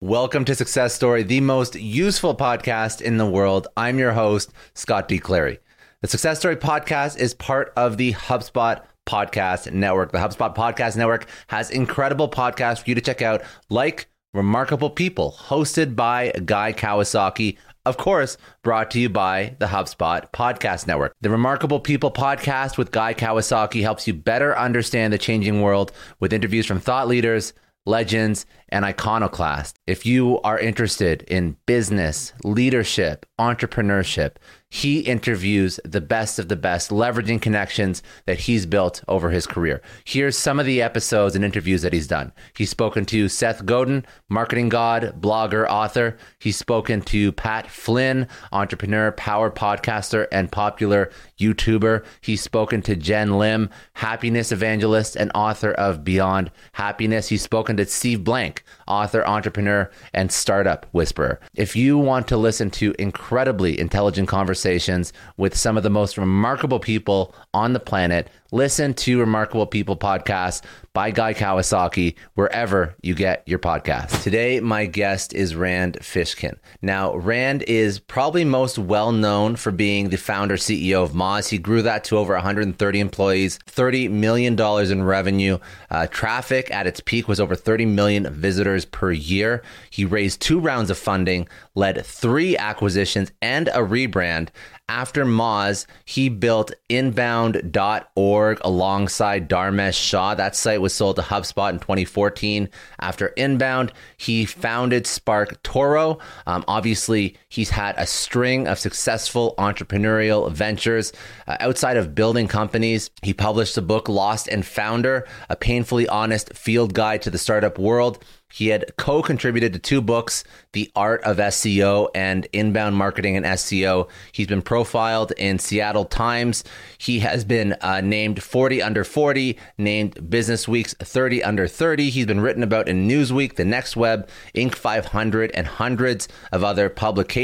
Welcome to Success Story, the most useful podcast in the world. I'm your host, Scott D. Clary. The Success Story podcast is part of the HubSpot Podcast Network. The HubSpot Podcast Network has incredible podcasts for you to check out, like Remarkable People, hosted by Guy Kawasaki. Of course, brought to you by the HubSpot Podcast Network. The Remarkable People podcast with Guy Kawasaki helps you better understand the changing world with interviews from thought leaders legends, and iconoclasts. If you are interested in business, leadership, entrepreneurship, he interviews the best of the best, leveraging connections that he's built over his career. Here's some of the episodes and interviews that he's done. He's spoken to Seth Godin, marketing god, blogger, author. He's spoken to Pat Flynn, entrepreneur, power podcaster, and popular YouTuber. He's spoken to Jenn Lim, happiness evangelist and author of Beyond Happiness. He's spoken to Steve Blank, author, entrepreneur, and startup whisperer. If you want to listen to incredibly intelligent conversations with some of the most remarkable people on the planet, listen to Remarkable People podcast by Guy Kawasaki wherever you get your podcast. Today, my guest is Rand Fishkin. Now, Rand is probably most well known for being the founder CEO of Moz. He grew that to over 130 employees, $30 million in revenue. Uh, traffic at its peak was over 30 million visitors per year. He raised two rounds of funding, led three acquisitions and a rebrand. After Moz, he built inbound.org alongside Dharmesh Shah. That site was sold to HubSpot in 2014. After Inbound, he founded SparkToro. Um, obviously, he's had a string of successful entrepreneurial ventures. Uh, outside of building companies, he published the book Lost and Founder, a painfully honest field guide to the startup world. He had co contributed to two books, The Art of SEO and Inbound Marketing and SEO. He's been profiled in Seattle Times. He has been uh, named 40 under 40, named BusinessWeek's 30 under 30. He's been written about in Newsweek, The Next Web, Inc. 500, and hundreds of other publications.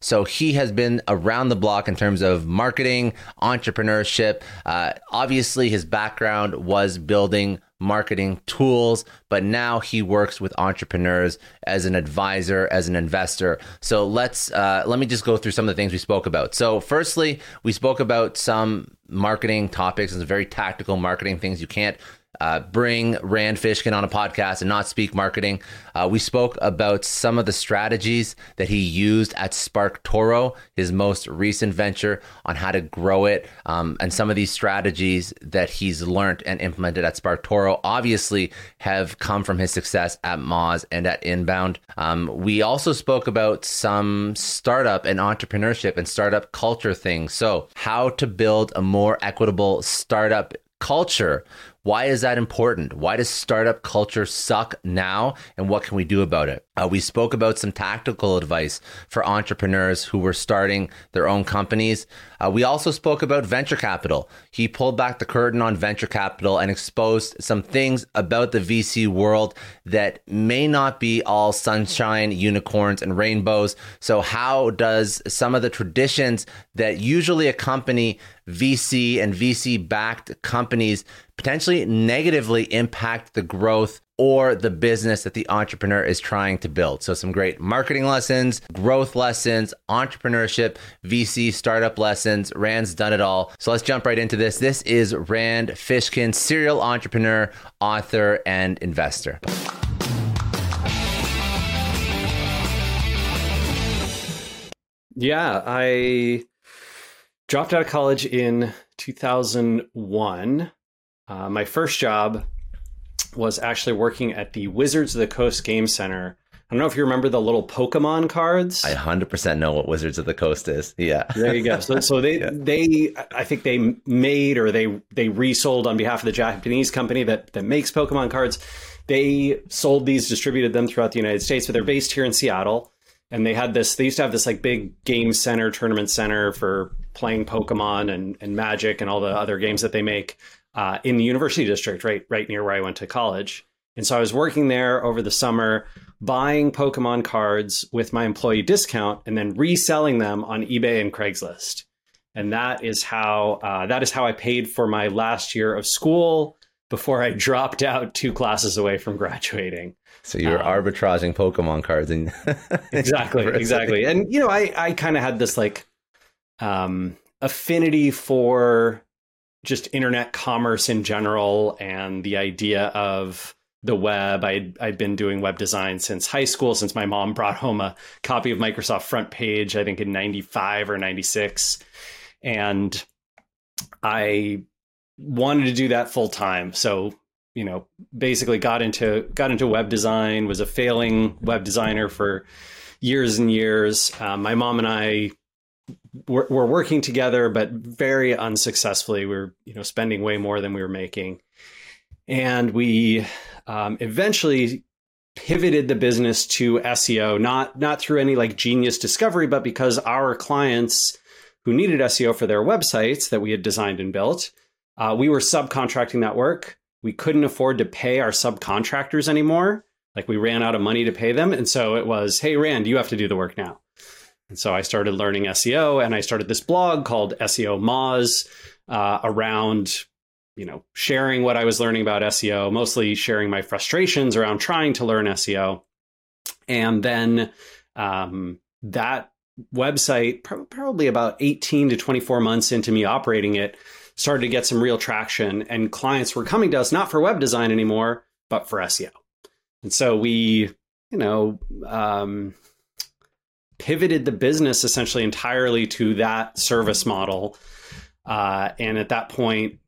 So he has been around the block in terms of marketing, entrepreneurship. Uh, obviously, his background was building marketing tools, but now he works with entrepreneurs as an advisor, as an investor. So let's uh, let me just go through some of the things we spoke about. So, firstly, we spoke about some marketing topics and very tactical marketing things you can't uh, bring Rand Fishkin on a podcast and not speak marketing. Uh, we spoke about some of the strategies that he used at SparkToro, his most recent venture, on how to grow it, um, and some of these strategies that he's learned and implemented at SparkToro obviously have come from his success at Moz and at Inbound. Um, we also spoke about some startup and entrepreneurship and startup culture things. So, how to build a more equitable startup culture why is that important? Why does startup culture suck now? And what can we do about it? Uh, we spoke about some tactical advice for entrepreneurs who were starting their own companies. Uh, we also spoke about venture capital. He pulled back the curtain on venture capital and exposed some things about the VC world that may not be all sunshine, unicorns, and rainbows. So, how does some of the traditions that usually accompany VC and VC backed companies potentially negatively impact the growth or the business that the entrepreneur is trying to build. So, some great marketing lessons, growth lessons, entrepreneurship, VC startup lessons. Rand's done it all. So, let's jump right into this. This is Rand Fishkin, serial entrepreneur, author, and investor. Yeah, I dropped out of college in 2001. Uh, my first job was actually working at the Wizards of the Coast Game Center. I don't know if you remember the little Pokemon cards. I 100% know what Wizards of the Coast is. Yeah. There you go. So, so they yeah. they I think they made or they they resold on behalf of the Japanese company that that makes Pokemon cards. They sold these, distributed them throughout the United States, but they're based here in Seattle. And they had this. They used to have this like big game center, tournament center for playing Pokemon and, and Magic and all the other games that they make uh, in the University District, right right near where I went to college. And so I was working there over the summer, buying Pokemon cards with my employee discount, and then reselling them on eBay and Craigslist. And that is how uh, that is how I paid for my last year of school before I dropped out two classes away from graduating. So you were um, arbitraging Pokemon cards and exactly, exactly. And you know, I I kind of had this like um, affinity for just internet commerce in general and the idea of the web. I'd, I'd been doing web design since high school, since my mom brought home a copy of Microsoft FrontPage, I think in 95 or 96. And I wanted to do that full time. So, you know, basically got into got into web design, was a failing web designer for years and years. Um, my mom and I we're, we're working together, but very unsuccessfully. We are you know spending way more than we were making, and we um, eventually pivoted the business to SEO, not not through any like genius discovery, but because our clients who needed SEO for their websites that we had designed and built, uh, we were subcontracting that work. We couldn't afford to pay our subcontractors anymore. Like we ran out of money to pay them, and so it was, "Hey, Rand, you have to do the work now." And so I started learning SEO and I started this blog called SEOmoz uh, around, you know, sharing what I was learning about SEO, mostly sharing my frustrations around trying to learn SEO. And then um, that website, probably about 18 to 24 months into me operating it, started to get some real traction. And clients were coming to us not for web design anymore, but for SEO. And so we, you know, um, pivoted the business essentially entirely to that service model. Uh, and at that point,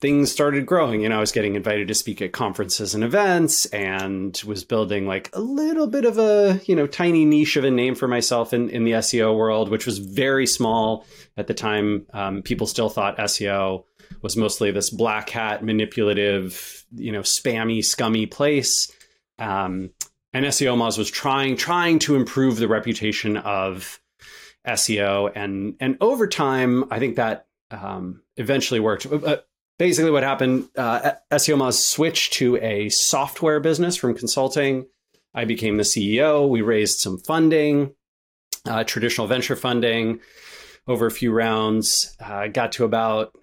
things started growing. You know, I was getting invited to speak at conferences and events and was building like a little bit of a, you know, tiny niche of a name for myself in, in the SEO world, which was very small at the time. Um, people still thought SEO was mostly this black hat, manipulative, you know, spammy, scummy place. Um, and SEOmoz was trying trying to improve the reputation of SEO, and and over time, I think that um, eventually worked. Uh, basically, what happened, uh, SEOmoz switched to a software business from consulting. I became the CEO. We raised some funding, uh, traditional venture funding, over a few rounds. Uh, got to about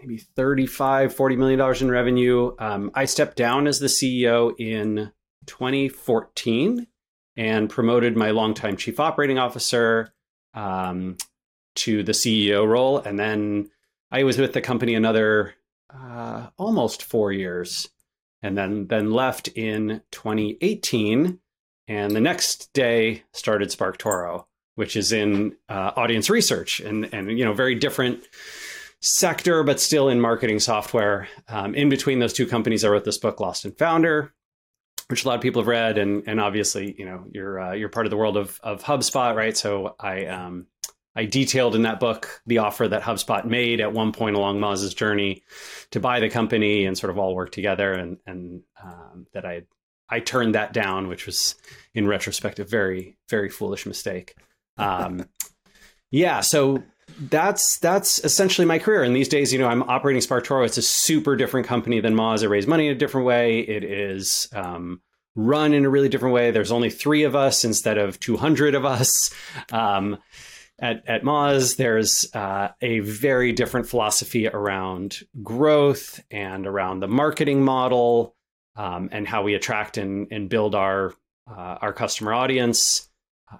maybe 35 40 million dollars in revenue um, i stepped down as the ceo in 2014 and promoted my longtime chief operating officer um, to the CEO role. And then I was with the company another uh, almost four years, and then then left in 2018. And the next day started SparkToro, which is in uh, audience research, and and you know very different sector, but still in marketing software. Um, in between those two companies, I wrote this book, Lost and Founder, which a lot of people have read, and and obviously, you know, you're uh, you're part of the world of of HubSpot, right? So I um, I detailed in that book the offer that HubSpot made at one point along Moz's journey to buy the company and sort of all work together, and and um, that I I turned that down, which was in retrospect a very very foolish mistake. Um, yeah, so that's that's essentially my career. And these days, you know, I'm operating SparkToro. It's a super different company than Moz. It raise money in a different way. It is um, run in a really different way. There's only three of us instead of 200 of us. Um, at, at Moz, there's uh, a very different philosophy around growth and around the marketing model um, and how we attract and, and build our uh, our customer audience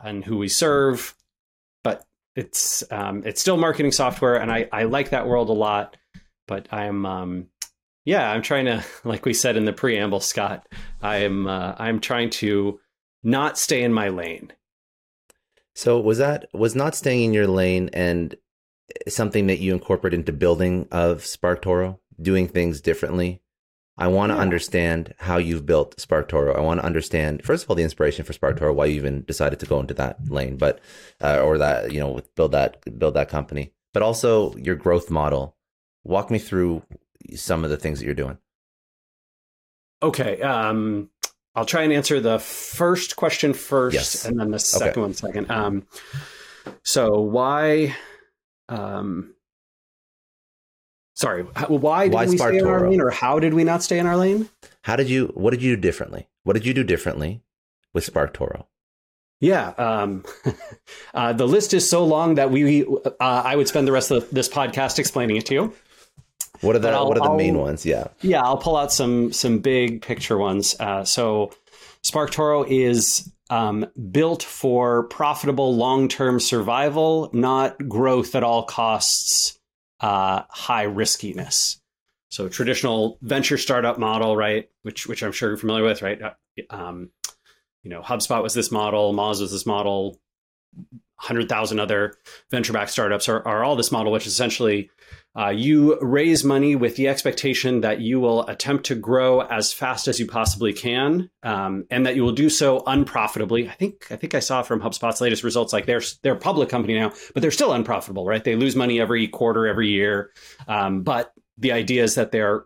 and who we serve it's um, it's still marketing software, and I I like that world a lot. But I'm um, yeah, I'm trying to like we said in the preamble, Scott. I'm uh, I'm trying to not stay in my lane. So was that was not staying in your lane and something that you incorporate into building of SparkToro, doing things differently? I want to yeah. understand how you've built SparkToro. I want to understand, first of all, the inspiration for SparkToro, why you even decided to go into that lane, but uh, or that you know build that build that company, but also your growth model. Walk me through some of the things that you're doing. Okay, um, I'll try and answer the first question first, yes. and then the second okay. one second. Um, so why? Um, sorry, why did we stay in our lane, or how did we not stay in our lane? How did you? What did you do differently? What did you do differently with SparkToro? Yeah, um, uh, the list is so long that we uh, I would spend the rest of this podcast explaining it to you. What are the What are the main ones? Yeah, yeah, I'll pull out some some big picture ones. Uh, so, SparkToro is um, built for profitable long term survival, not growth at all costs, uh, high riskiness. So, traditional venture startup model, right? Which which I'm sure you're familiar with, right? Uh, um, you know, HubSpot was this model, Moz was this model, hundred thousand other venture backed startups are, are all this model, which is essentially uh, you raise money with the expectation that you will attempt to grow as fast as you possibly can, um, and that you will do so unprofitably. I think I think I saw from HubSpot's latest results, like they're they're a public company now, but they're still unprofitable, right? They lose money every quarter, every year. Um, but the idea is that their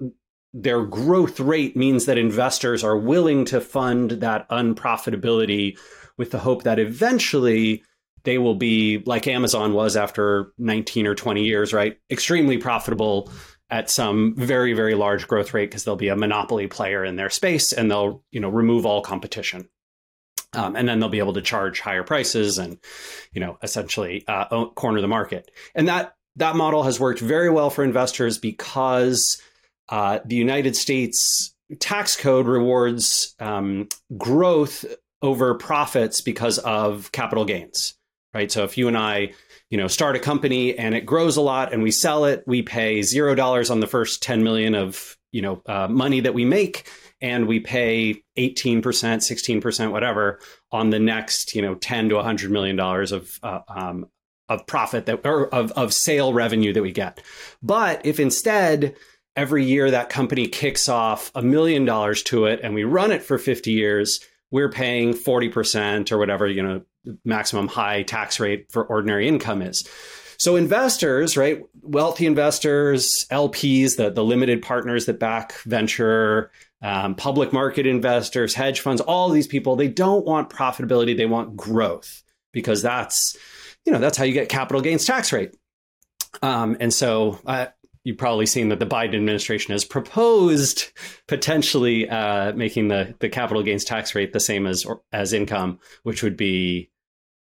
their growth rate means that investors are willing to fund that unprofitability with the hope that eventually they will be like Amazon was after 19 or 20 years, right? Extremely profitable at some very very large growth rate because they'll be a monopoly player in their space and they'll you know remove all competition. Um, and then they'll be able to charge higher prices and you know essentially uh, corner the market. And that that model has worked very well for investors because uh, the United States tax code rewards um, growth over profits because of capital gains right? So if you and I, you know, start a company and it grows a lot and we sell it, we pay zero dollars on the first 10 million of, you know, uh, money that we make. And we pay 18%, 16%, whatever on the next, you know, 10 to 100 million dollars of, uh, um, of profit that, or of, of sale revenue that we get. But if instead, every year that company kicks off a million dollars to it and we run it for 50 years, we're paying 40% or whatever, you know, maximum high tax rate for ordinary income is. So investors, right, wealthy investors, LPs, the, the limited partners that back venture, um, public market investors, hedge funds, all these people, they don't want profitability, they want growth because that's, you know, that's how you get capital gains tax rate. Um, and so uh, you've probably seen that the Biden administration has proposed potentially uh, making the, the capital gains tax rate the same as as income, which would be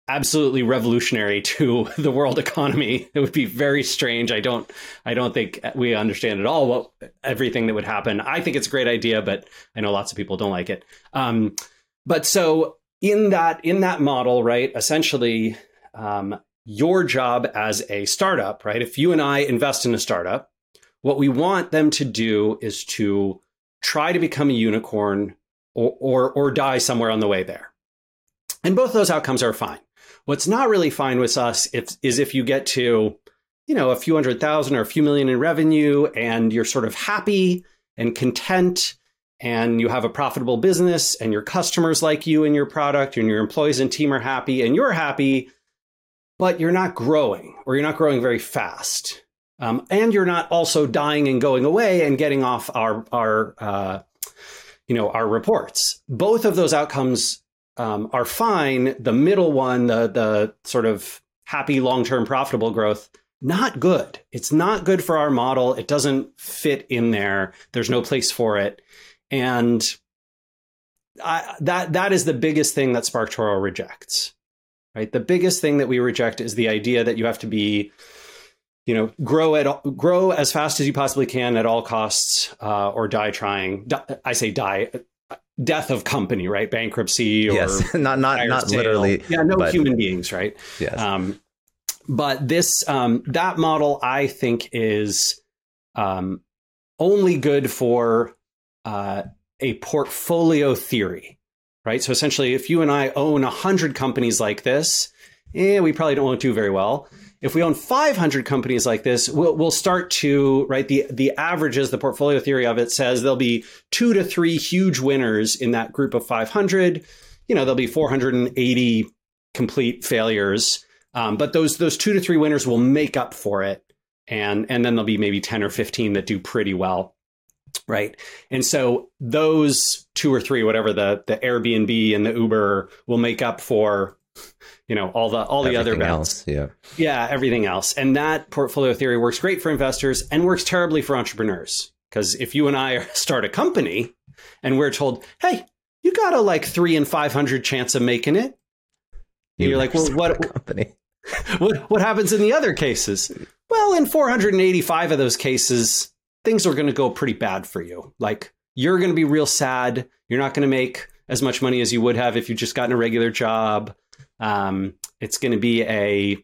absolutely revolutionary to the world economy. It would be very strange. I don't I don't think we understand at all what everything that would happen. I think it's a great idea, but I know lots of people don't like it. Um, but so in that in that model, right? Essentially, um, your job as a startup, right? If you and I invest in a startup, what we want them to do is to try to become a unicorn or, or, or die somewhere on the way there. And both those outcomes are fine. What's not really fine with us is if you get to, you know, a few hundred thousand or a few million in revenue and you're sort of happy and content and you have a profitable business and your customers like you and your product and your employees and team are happy and you're happy, but you're not growing or you're not growing very fast. Um, and you're not also dying and going away and getting off our, our, uh, you know, our reports. Both of those outcomes um, are fine. The middle one, the the sort of happy long term profitable growth, not good. It's not good for our model. It doesn't fit in there. There's no place for it, and I, that that is the biggest thing that SparkToro rejects. Right, the biggest thing that we reject is the idea that you have to be you know grow at grow as fast as you possibly can at all costs uh, or die trying i say die death of company, right? Bankruptcy or yes, not not not sale. literally. Yeah, no but, human beings, right? Yes. Um, but this um, that model, I think, is um, only good for uh, a portfolio theory, right? So essentially, if you and I own a hundred companies like this, eh, we probably don't do very well. If we own 500 companies like this, we'll, we'll start to, right, the, the averages, the portfolio theory of it says there'll be two to three huge winners in that group of 500. You know, there'll be 480 complete failures. Um, but those, those two to three winners will make up for it. And, and then there'll be maybe 10 or 15 that do pretty well right and so those two or three whatever the the airbnb and the uber will make up for you know all the all the everything other bets. else. Yeah, yeah, everything else. And that portfolio theory works great for investors and works terribly for entrepreneurs. Because if you and I start a company and we're told, "Hey, you got a like three and five hundred chance of making it," you are like, "Well, what company? what what happens in the other cases?" Well, in 485 of those cases, things are going to go pretty bad for you. Like you're going to be real sad. You're not going to make as much money as you would have if you just gotten a regular job. Um, it's going to be a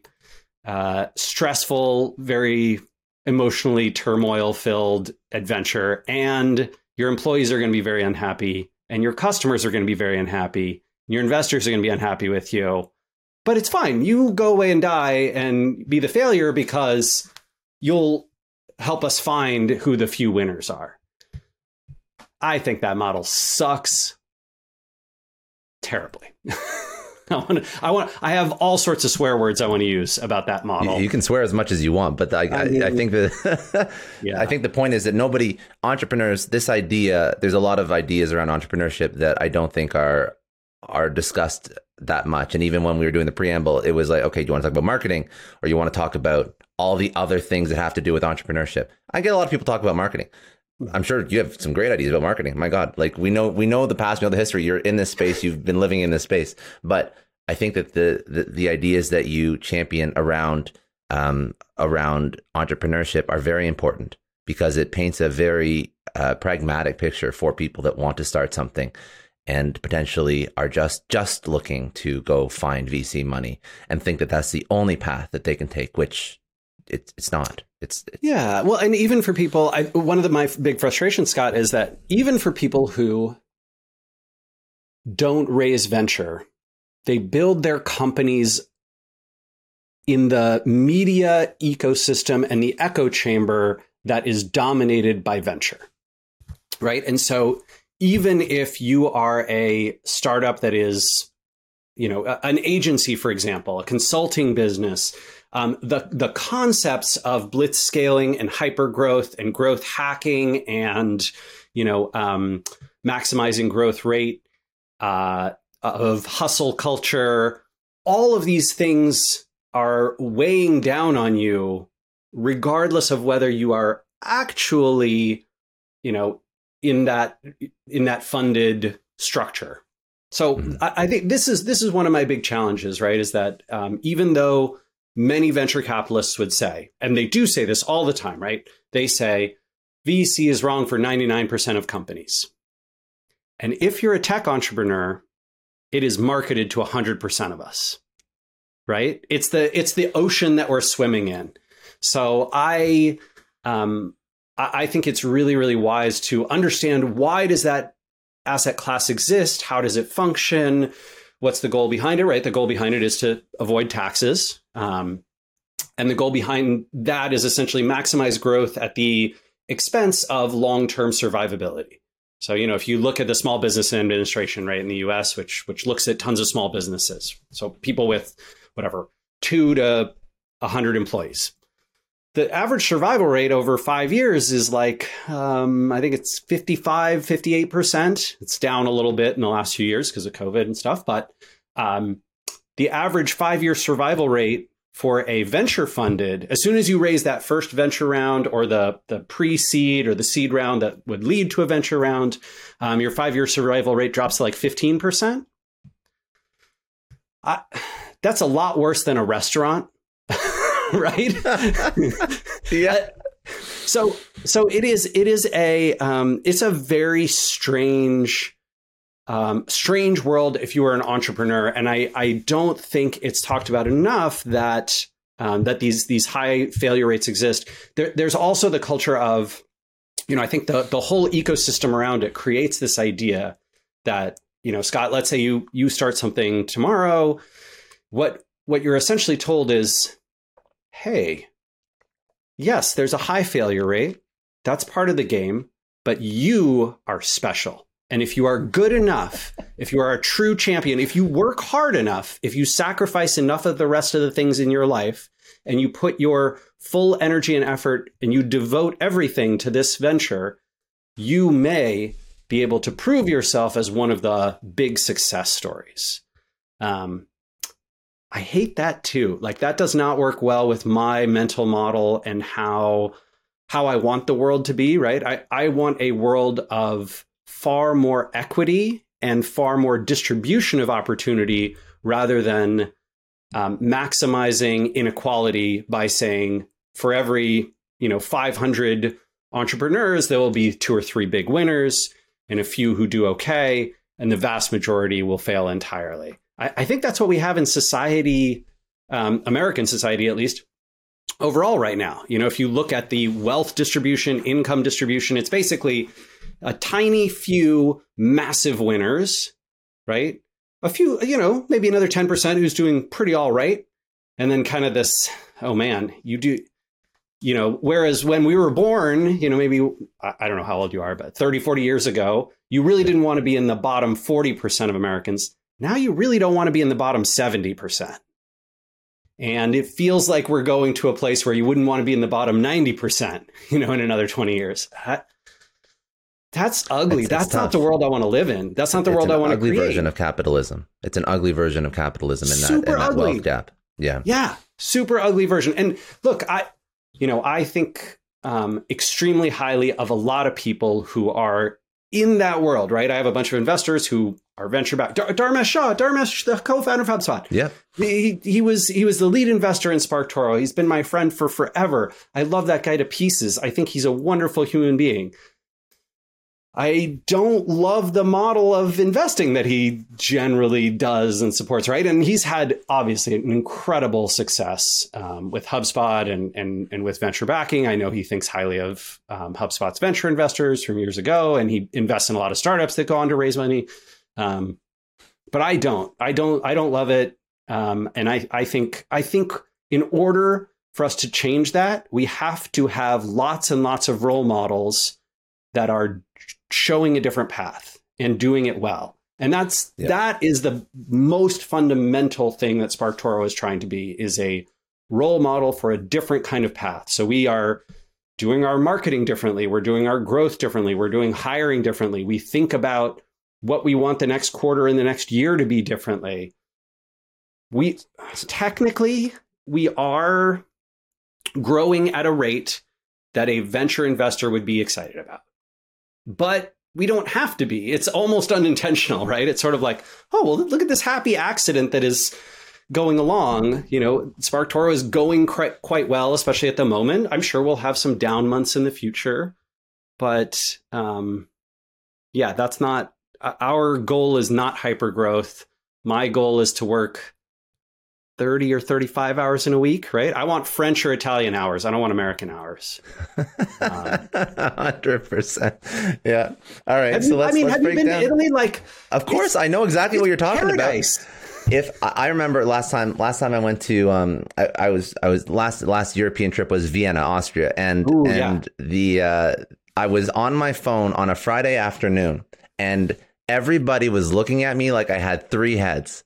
uh, stressful, very emotionally turmoil filled adventure. And your employees are going to be very unhappy, and your customers are going to be very unhappy. Your investors are going to be unhappy with you. But it's fine. You go away and die and be the failure because you'll help us find who the few winners are. I think that model sucks terribly. I want, I want, I have all sorts of swear words I want to use about that model. You, you can swear as much as you want, but I, I, mean, I think the, yeah. I think the point is that nobody, entrepreneurs, this idea, there's a lot of ideas around entrepreneurship that I don't think are are discussed that much. And even when we were doing the preamble, it was like, okay, do you want to talk about marketing or you want to talk about all the other things that have to do with entrepreneurship? I get a lot of people talk about marketing. I'm sure you have some great ideas about marketing. My God, like we know we know the past, we know the history. You're in this space. You've been living in this space. But I think that the the, the ideas that you champion around um, around entrepreneurship are very important because it paints a very uh, pragmatic picture for people that want to start something and potentially are just just looking to go find VC money and think that that's the only path that they can take, which it's it's not. It's, it's, yeah. Well, and even for people, I, one of the, my big frustrations, Scott, is that even for people who don't raise venture, they build their companies in the media ecosystem and the echo chamber that is dominated by venture. Right. And so even if you are a startup that is, you know, an agency, for example, a consulting business, um, the the concepts of blitz scaling and hyper growth and growth hacking and you know um, maximizing growth rate uh, of hustle culture, all of these things are weighing down on you, regardless of whether you are actually, you know, in that in that funded structure. So mm-hmm. I, I, think this is this is one of my big challenges, right? Is that um, even though many venture capitalists would say, and they do say this all the time, right? They say VC is wrong for 99% of companies. And if you're a tech entrepreneur, it is marketed to 100% of us. Right? It's the it's the ocean that we're swimming in. So I um I think it's really really wise to understand why does that asset class exist? How does it function? What's the goal behind it, right? The goal behind it is to avoid taxes. Um, and the goal behind that is essentially maximize growth at the expense of long term survivability. So, you know, if you look at the Small Business Administration, right, in the US, which which looks at tons of small businesses, so people with whatever, two to 100 employees, the average survival rate over five years is like um, i think it's 55 58% it's down a little bit in the last few years because of covid and stuff but um, the average five year survival rate for a venture funded as soon as you raise that first venture round or the, the pre-seed or the seed round that would lead to a venture round um, your five year survival rate drops to like 15% I, that's a lot worse than a restaurant right? yeah. So so it is it is a um, it's a very strange um, strange world if you are an entrepreneur, and I I don't think it's talked about enough that um, that these these high failure rates exist. There, there's also the culture of you know I think the the whole ecosystem around it creates this idea that you know Scott, let's say you you start something tomorrow. What what you're essentially told is, hey, yes, there's a high failure rate. That's part of the game, but you are special. And if you are good enough, if you are a true champion, if you work hard enough, if you sacrifice enough of the rest of the things in your life, and you put your full energy and effort and you devote everything to this venture, you may be able to prove yourself as one of the big success stories. Um, I hate that too. Like that does not work well with my mental model and how how I want the world to be, right? I, I want a world of far more equity and far more distribution of opportunity rather than um, maximizing inequality by saying for every you know 500 entrepreneurs there will be two or three big winners and a few who do okay and the vast majority will fail entirely i, I think that's what we have in society um, american society at least overall right now you know if you look at the wealth distribution income distribution it's basically a tiny few massive winners right a few, you know, maybe another 10% who's doing pretty all right. And then kind of this, oh man, you do, you know, whereas when we were born, you know, maybe, I don't know how old you are, but 30, 40 years ago, you really didn't want to be in the bottom 40% of Americans. Now you really don't want to be in the bottom 70%. And it feels like we're going to a place where you wouldn't want to be in the bottom 90%, you know, in another 20 years. That's ugly. It's, That's it's not the world I want to live in. That's not the it's world I want to create. Ugly version of capitalism. It's an ugly version of capitalism in Super that, in that ugly. wealth gap. Yeah. Yeah. Super ugly version. And look, I, you know, I think um, extremely highly of a lot of people who are in that world, right? I have a bunch of investors who are venture back. Dar- Dharmesh Shah, Dharmesh, the co-founder of HubSpot. Yeah, he, he was he was the lead investor in SparkToro. He's been my friend for forever. I love that guy to pieces. I think he's a wonderful human being. I don't love the model of investing that he generally does and supports, right? And he's had obviously an incredible success um, with HubSpot and, and and with venture backing. I know he thinks highly of um, HubSpot's venture investors from years ago, and he invests in a lot of startups that go on to raise money. Um, but I don't, I don't, I don't love it. Um, and I, I think, I think in order for us to change that, we have to have lots and lots of role models that are showing a different path and doing it well. And that's yeah. that is the most fundamental thing that SparkToro is trying to be is a role model for a different kind of path. So we are doing our marketing differently, we're doing our growth differently, we're doing hiring differently. We think about what we want the next quarter and the next year to be differently. We technically we are growing at a rate that a venture investor would be excited about but we don't have to be. It's almost unintentional, right? It's sort of like, oh, well, look at this happy accident that is going along. You know, SparkToro is going quite, well, especially at the moment. I'm sure we'll have some down months in the future, but um, yeah, that's not our goal. Is not hyper growth. My goal is to work 30 or 35 hours in a week, right? I want French or Italian hours. I don't want American hours. Um, 100%. Yeah. All right. so let's, I mean, let's have you been down. to Italy? Like, of course, I know exactly what you're talking paradise. about. If I remember last time, last time I went to, um, I, I was, I was last, last European trip was Vienna, Austria. And, Ooh, and yeah. the, uh, I was on my phone on a Friday afternoon and everybody was looking at me like I had three heads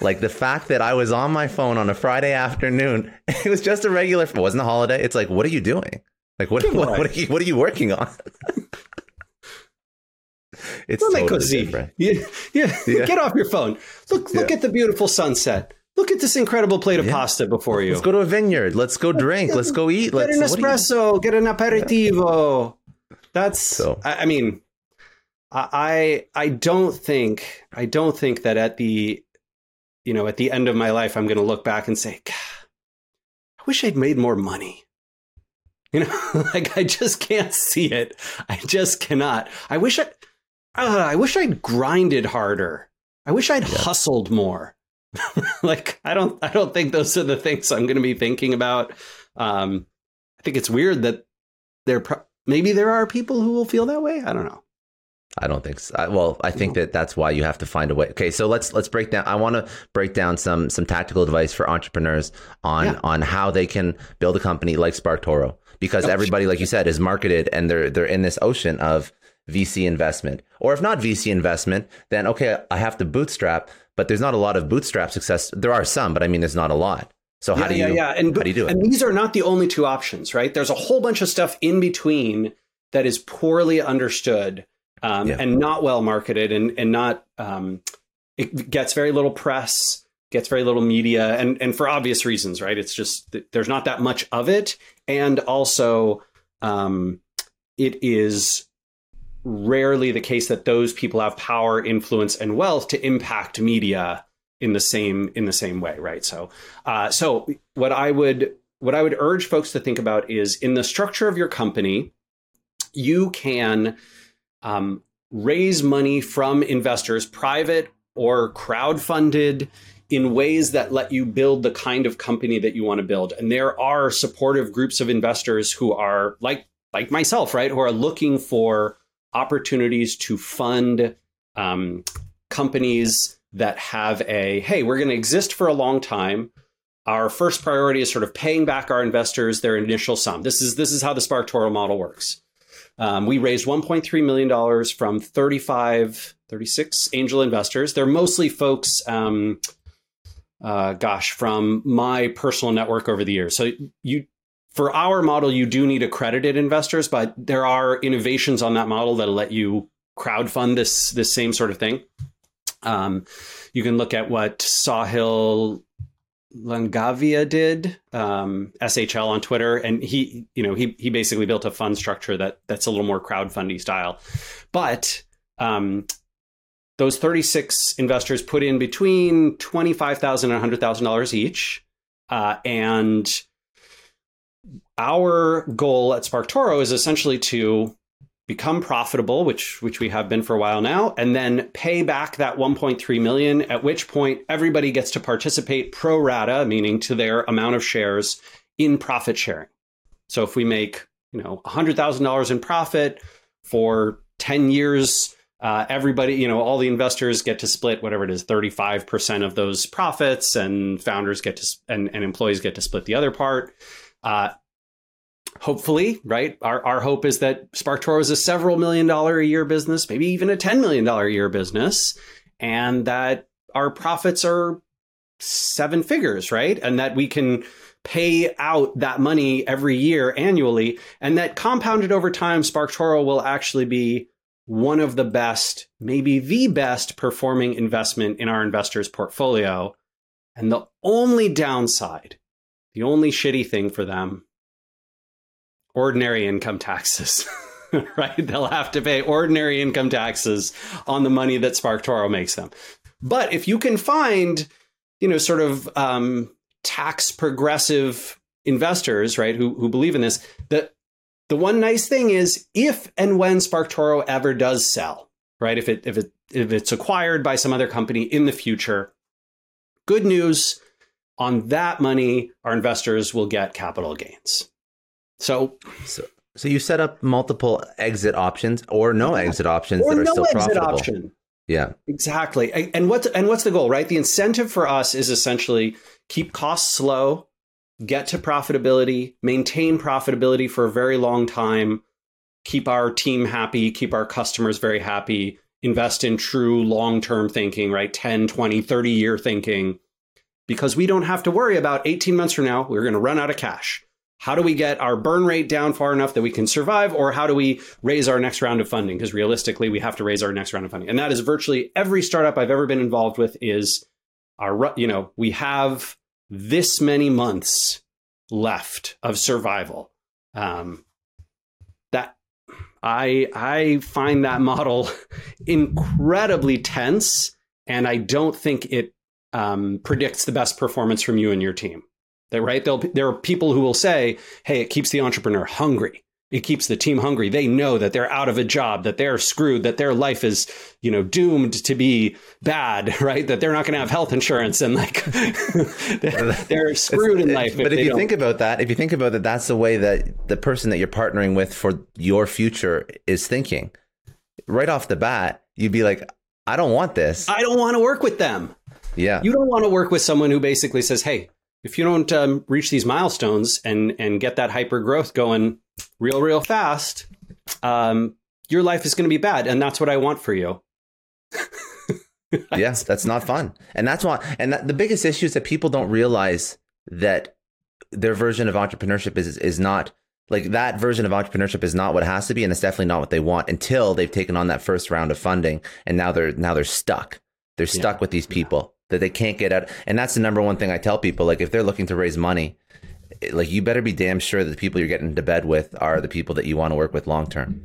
like the fact that I was on my phone on a Friday afternoon, it was just a regular. It wasn't a holiday. It's like, what are you doing? Like, what? What, what, are you? What are you working on? it's totally different. Yeah, yeah, yeah. Get off your phone. Look, look yeah. at the beautiful sunset. Look at this incredible plate of yeah. pasta before you. Let's go to a vineyard. Let's go drink. Let's go eat. Get Let's, an espresso. Get an aperitivo. That's. So. I, I mean, I I don't think I don't think that at the you know, at the end of my life, I'm going to look back and say, I wish I'd made more money. You know, like I just can't see it. I just cannot. I wish I, uh, I wish I'd grinded harder. I wish I'd yeah. hustled more. like I don't, I don't think those are the things I'm going to be thinking about. Um, I think it's weird that there, pro- maybe there are people who will feel that way. I don't know. I don't think so. I, well, I think that that's why you have to find a way. Okay, so let's let's break down. I want to break down some some tactical advice for entrepreneurs on yeah. on how they can build a company like SparkToro because oh, everybody, like you said, is marketed and they're they're in this ocean of VC investment. Or if not VC investment, then okay, I have to bootstrap, but there's not a lot of bootstrap success. There are some, but I mean, there's not a lot. So how yeah, do you yeah, yeah. And, how do you do it? And these are not the only two options, right? There's a whole bunch of stuff in between that is poorly understood um, yeah. and not well marketed and and not um, it gets very little press gets very little media and and for obvious reasons right? It's just there's not that much of it. And also um, it is rarely the case that those people have power influence and wealth to impact media in the same in the same way right? So uh, so what i would what i would urge folks to think about is in the structure of your company you can um, raise money from investors, private or crowd-funded, in ways that let you build the kind of company that you want to build. And there are supportive groups of investors who are like like myself, right, who are looking for opportunities to fund um, companies that have a hey, we're going to exist for a long time. Our first priority is sort of paying back our investors their initial sum. This is this is how the SparkToro model works. Um, we raised $1.3 million from 35, 36 angel investors. They're mostly folks, um, uh, gosh, from my personal network over the years. So you, for our model, you do need accredited investors, but there are innovations on that model that'll let you crowdfund this this same sort of thing. Um, you can look at what Sahil Lavingia did, um, SHL on Twitter, and he, you know, he he basically built a fund structure that that's a little more crowdfunding style. But um, those 36 investors put in between 25,000 and $100,000 each. Uh, and our goal at SparkToro is essentially to become profitable, which which we have been for a while now, and then pay back that 1.3 million. At which point, everybody gets to participate pro rata, meaning to their amount of shares in profit sharing. So if we make you know $100,000 in profit for 10 years. Uh, everybody, you know, all the investors get to split whatever it is, 35% of those profits, and founders get to, and, and employees get to split the other part. Uh, hopefully, right? Our, our hope is that SparkToro is a several million dollar a year business, maybe even a $10 million a year business, and that our profits are seven figures, right? And that we can pay out that money every year annually, and that compounded over time, SparkToro will actually be one of the best, maybe the best performing investment in our investors' portfolio. And the only downside, the only shitty thing for them ordinary income taxes. right? They'll have to pay ordinary income taxes on the money that SparkToro makes them. But if you can find, you know, sort of um, tax progressive investors, right, who, who believe in this, that the one nice thing is if and when SparkToro ever does sell, right, if it if it if it's acquired by some other company in the future, good news on that money, our investors will get capital gains. So, so, so you set up multiple exit options or no exit options or that are no still profitable. Option. Yeah, exactly. And what's and what's the goal, right? The incentive for us is essentially keep costs low, get to profitability, maintain profitability for a very long time, keep our team happy, keep our customers very happy, invest in true long-term thinking, right? 10, 20, 30 year thinking because we don't have to worry about 18 months from now we're going to run out of cash how do we get our burn rate down far enough that we can survive or how do we raise our next round of funding? Because realistically we have to raise our next round of funding. And that is virtually every startup i've ever been involved with is our you know we have this many months left of survival. Um, that i i find that model incredibly tense and i don't think it um, predicts the best performance from you and your team that right? They'll, there are people who will say, "Hey, it keeps the entrepreneur hungry. It keeps the team hungry. They know that they're out of a job, that they're screwed, that their life is, you know, doomed to be bad, right? That they're not going to have health insurance and like they're screwed in life. But if, if you don't. think about that, if you think about that, that's the way that the person that you're partnering with for your future is thinking right off the bat, you'd be like, I don't want this. I don't want to work with them. Yeah. You don't want to work with someone who basically says, "Hey, if you don't um, reach these milestones and and get that hyper growth going real real fast, um, your life is going to be bad." And that's what I want for you. yeah, that's not fun. And that's why and that, the biggest issue is that people don't realize that their version of entrepreneurship is is not like that version of entrepreneurship is not what it has to be and it's definitely not what they want until they've taken on that first round of funding and now they're now they're stuck. They're stuck yeah. with these people that they can't get out. And that's the number one thing I tell people. Like if they're looking to raise money, like you better be damn sure that the people you're getting into bed with are the people that you want to work with long term.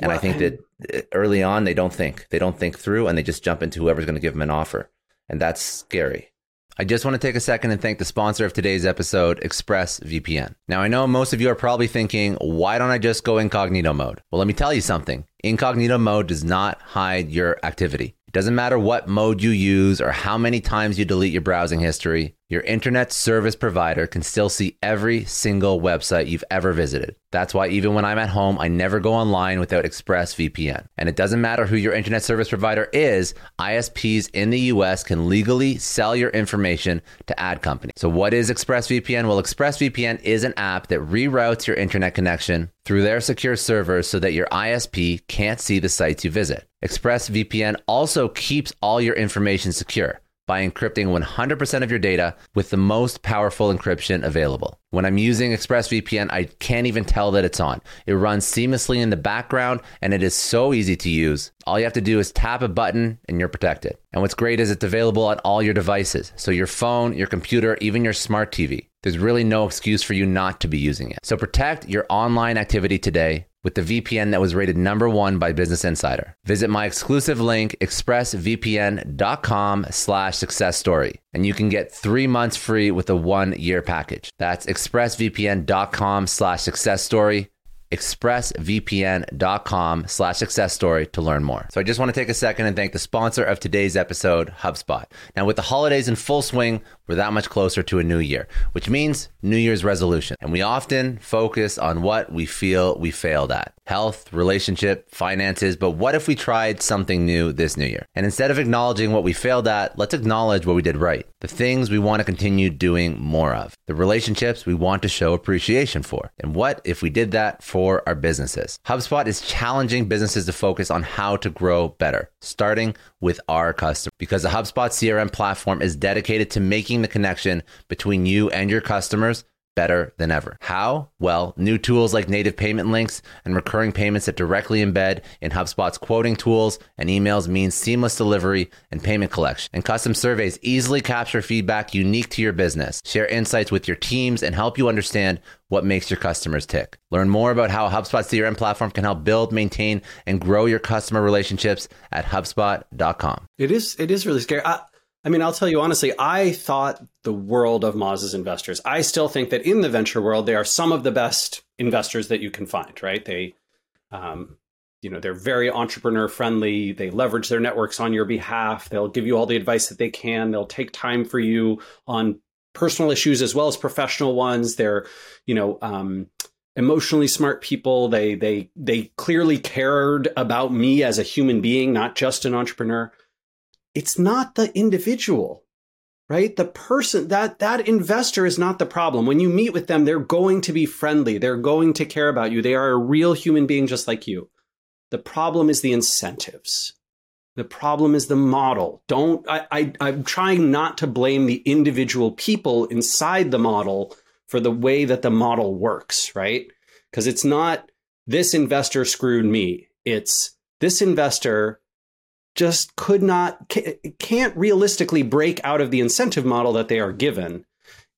And well, I think that uh, early on they don't think. They don't think through and they just jump into whoever's going to give them an offer. And that's scary. I just want to take a second and thank the sponsor of today's episode, ExpressVPN. Now, I know most of you are probably thinking, why don't I just go incognito mode? Well, let me tell you something. Incognito mode does not hide your activity. It doesn't matter what mode you use or how many times you delete your browsing history your internet service provider can still see every single website you've ever visited. That's why even when I'm at home, I never go online without ExpressVPN. And it doesn't matter who your internet service provider is, ISPs in the US can legally sell your information to ad companies. So what is ExpressVPN? Well, ExpressVPN is an app that reroutes your internet connection through their secure servers so that your ISP can't see the sites you visit. ExpressVPN also keeps all your information secure by encrypting 100% of your data with the most powerful encryption available. When I'm using ExpressVPN, I can't even tell that it's on. It runs seamlessly in the background and it is so easy to use. All you have to do is tap a button and you're protected. And what's great is it's available on all your devices. So your phone, your computer, even your smart TV. There's really no excuse for you not to be using it. So protect your online activity today with the VPN that was rated number one by Business Insider. Visit my exclusive link, expressvpn.com slash success story, and you can get three months free with a one-year package. That's expressvpn.com slash success story expressvpn.com slash success story to learn more. So I just want to take a second and thank the sponsor of today's episode, HubSpot. Now with the holidays in full swing, we're that much closer to a new year, which means New Year's resolution. And we often focus on what we feel we failed at. Health, relationship, finances, but what if we tried something new this new year? And instead of acknowledging what we failed at, let's acknowledge what we did right. The things we want to continue doing more of. The relationships we want to show appreciation for. And what if we did that for our businesses? HubSpot is challenging businesses to focus on how to grow better, starting with our customers. Because the HubSpot CRM platform is dedicated to making the connection between you and your customers better than ever. How? Well, new tools like native payment links and recurring payments that directly embed in HubSpot's quoting tools and emails means seamless delivery and payment collection. And custom surveys easily capture feedback unique to your business, share insights with your teams, and help you understand what makes your customers tick. Learn more about how HubSpot CRM platform can help build, maintain, and grow your customer relationships at HubSpot.com. It is it is really scary. I- I mean, I'll tell you honestly, I thought the world of Moz's investors. I still think that in the venture world, they are some of the best investors that you can find, right? They, um, you know, they're very entrepreneur friendly. They leverage their networks on your behalf. They'll give you all the advice that they can. They'll take time for you on personal issues as well as professional ones. They're, you know, um, emotionally smart people. They they they clearly cared about me as a human being, not just an entrepreneur it's not the individual right? The person that that investor is not the problem. When you meet with them they're going to be friendly. They're going to care about you. They are a real human being just like you. The problem is the incentives. The problem is the model. Don't I, I i'm trying not to blame the individual people inside the model for the way that the model works right? Because it's not this investor screwed me. It's this investor just could not can't realistically break out of the incentive model that they are given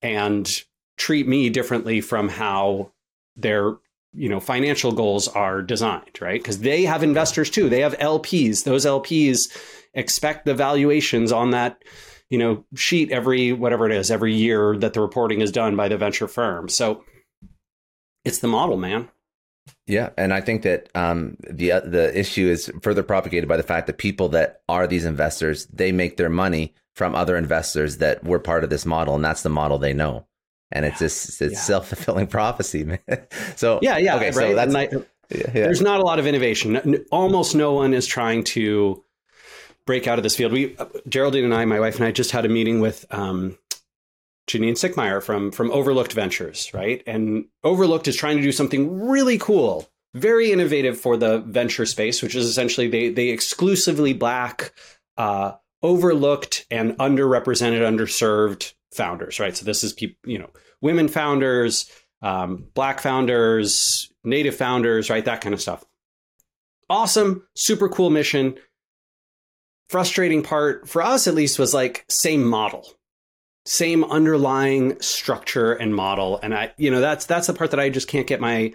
and treat me differently from how their you know financial goals are designed right? Because they have investors too. They have lps those lps expect the valuations on that you know sheet every whatever it is every year that the reporting is done by the venture firm. So it's the model man yeah, and I think that um, the uh, the issue is further propagated by the fact that people that are these investors they make their money from other investors that were part of this model, and that's the model they know. And it's just it's yeah. self fulfilling prophecy, man. so yeah, yeah, okay, right? so that's I, yeah, yeah. there's not a lot of innovation. Almost no one is trying to break out of this field. We, Geraldine and I, my wife and I, just had a meeting with um, Janine Sickmeyer from from Overlooked Ventures, right? And Overlooked is trying to do something really cool, very innovative for the venture space, which is essentially they they exclusively black, uh, overlooked, and underrepresented, underserved founders, right? So this is people, you know, women founders, um, black founders, native founders, right? That kind of stuff. Awesome, super cool mission frustrating part for us at least was like same model same underlying structure and model and i you know that's that's the part that i just can't get my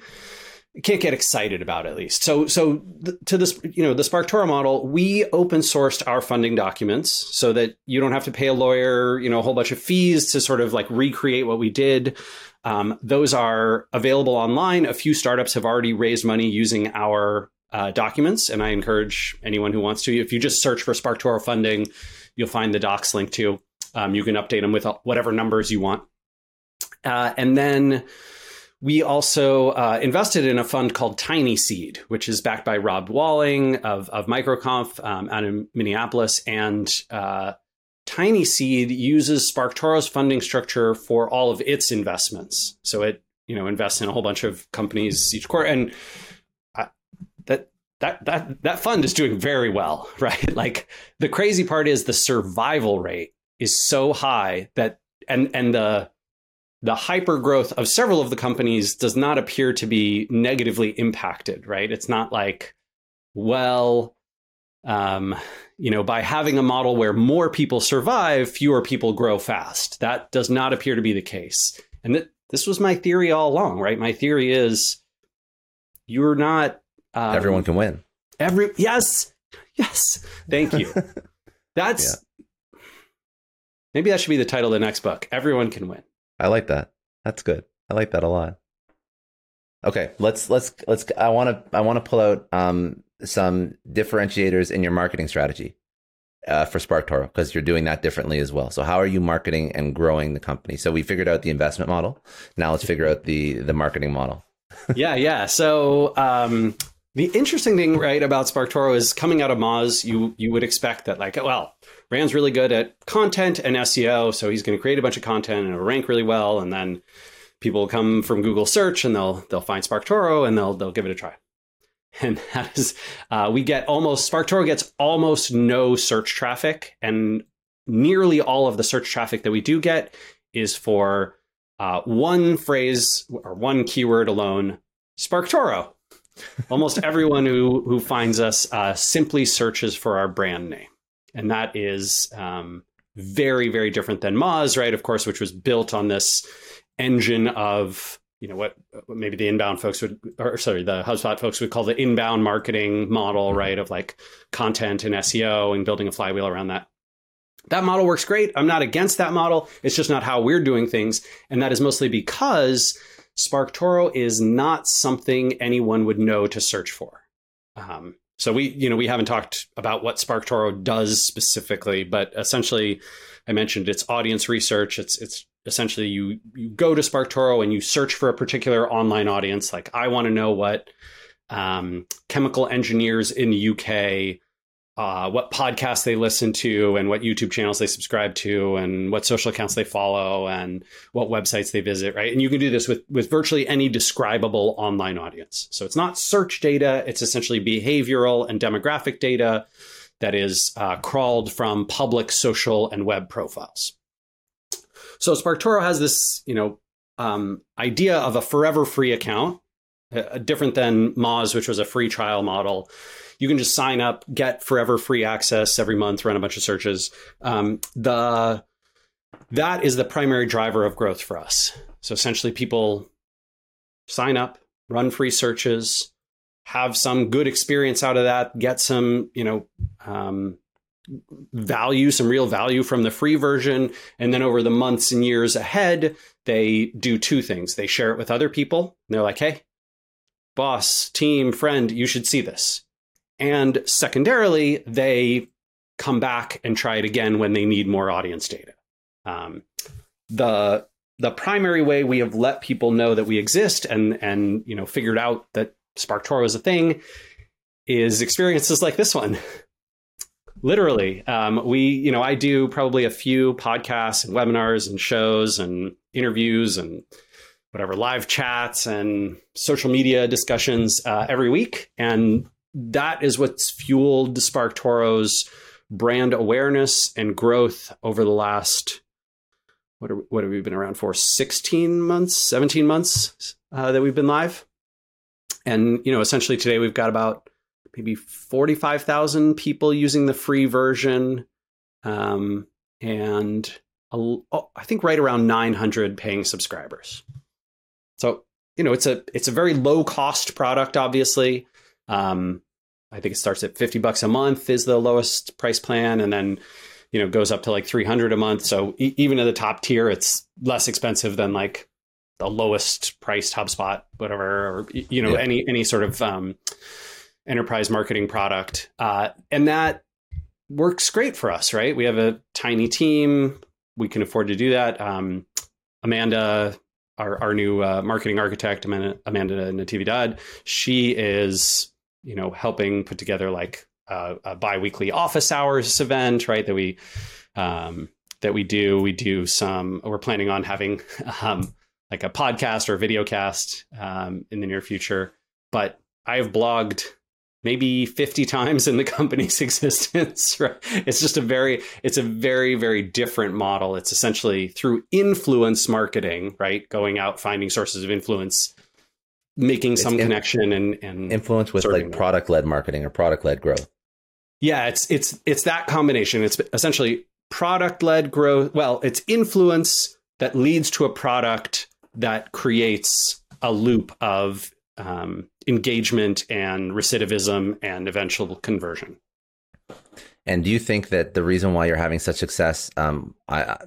can't get excited about at least so so th- to this you know the sparktoro model we open sourced our funding documents so that you don't have to pay a lawyer you know a whole bunch of fees to sort of like recreate what we did um, those are available online a few startups have already raised money using our uh, documents, and I encourage anyone who wants to. If you just search for SparkToro funding, you'll find the docs link too. Um, you can update them with whatever numbers you want. Uh, and then we also uh, invested in a fund called Tiny Seed, which is backed by Rob Walling of, of MicroConf um, out in Minneapolis. And uh, Tiny Seed uses SparkToro's funding structure for all of its investments. So it you know invests in a whole bunch of companies each quarter. And that that that that fund is doing very well, right? Like the crazy part is the survival rate is so high that and and the the hyper growth of several of the companies does not appear to be negatively impacted, right? It's not like, well, um, you know, by having a model where more people survive, fewer people grow fast. That does not appear to be the case. And th- this was my theory all along, right? My theory is you're not um, Everyone can win. Every yes, yes. Thank you. That's. Maybe that should be the title of the next book. Everyone can win. I like that. That's good. I like that a lot. Okay, let's let's let's. I want to I want to pull out um, some differentiators in your marketing strategy uh, for SparkToro because you're doing that differently as well. So how are you marketing and growing the company? So we figured out the investment model. Now let's figure out the the marketing model. yeah, yeah. So um, the interesting thing, right, about SparkToro is coming out of Moz, you you would expect that, like, well, Rand's really good at content and SEO, so he's going to create a bunch of content and it'll rank really well, and then people will come from Google search and they'll they'll find SparkToro and they'll they'll give it a try. And that is, uh, we get almost SparkToro gets almost no search traffic, and nearly all of the search traffic that we do get is for uh, one phrase or one keyword alone, SparkToro Almost everyone who who finds us uh, simply searches for our brand name, and that is um, very very different than Moz, right? Of course, which was built on this engine of you know what maybe the inbound folks would or sorry the hubspot folks would call the inbound marketing model right? Of like content and seo and building a flywheel around that. That model works great. I'm not against that model. It's just not how we're doing things. And that is mostly because SparkToro is not something anyone would know to search for. Um, so we, you know, we haven't talked about what SparkToro does specifically, but essentially, I mentioned it's audience research. It's it's essentially you you go to SparkToro and you search for a particular online audience. Like I want to know what um, chemical engineers in the UK uh, what podcasts they listen to and what YouTube channels they subscribe to and what social accounts they follow and what websites they visit, right? And you can do this with, with virtually any describable online audience. So it's not search data, it's essentially behavioral and demographic data that is uh, crawled from public social and web profiles. So SparkToro has this, you know, um, idea of a forever free account, uh, different than Moz, which was a free trial model you can just sign up, get forever free access every month, run a bunch of searches. Um, the that is the primary driver of growth for us. So essentially, people sign up, run free searches, have some good experience out of that, get some, you know, um, value, some real value from the free version. And then over the months and years ahead, they do two things. They share it with other people. they're like, hey, boss, team, friend, you should see this. And secondarily, they come back and try it again when they need more audience data. Um, the the primary way we have let people know that we exist and and you know figured out that SparkToro is a thing is experiences like this one. Literally, um, we, you know, I do probably a few podcasts and webinars and shows and interviews and whatever live chats and social media discussions uh, every week, and that is what's fueled SparkToro's brand awareness and growth over the last what are, what have we been around for? 16 months 17 months uh, that we've been live. And you know essentially today we've got about maybe 45,000 people using the free version. Um, and a, oh, I think right around 900 paying subscribers. So you know it's a it's a very low cost product obviously um, I think it starts at 50 bucks a month is the lowest price plan and then you know goes up to like 300 a month. So e- even at the top tier it's less expensive than like the lowest priced HubSpot whatever or you know yeah. any any sort of um, enterprise marketing product. Uh, and that works great for us right? We have a tiny team. We can afford to do that. Um, Amanda our, our new uh, marketing architect Amanda, Amanda Natividad she is you know, helping put together like a, a biweekly office hours event, right? That we um, that we do. We do some. We're planning on having um, like a podcast or a video cast um, in the near future. But I have blogged maybe 50 times in the company's existence right? it's just a very it's a very very different model it's essentially through influence marketing right going out finding sources of influence making some in, connection and, and influence with like product led marketing or product led growth. Yeah, it's it's it's that combination. It's essentially product led growth. Well, it's influence that leads to a product that creates a loop of um, engagement and recidivism and eventual conversion. And do you think that the reason why you're having such success, um, I,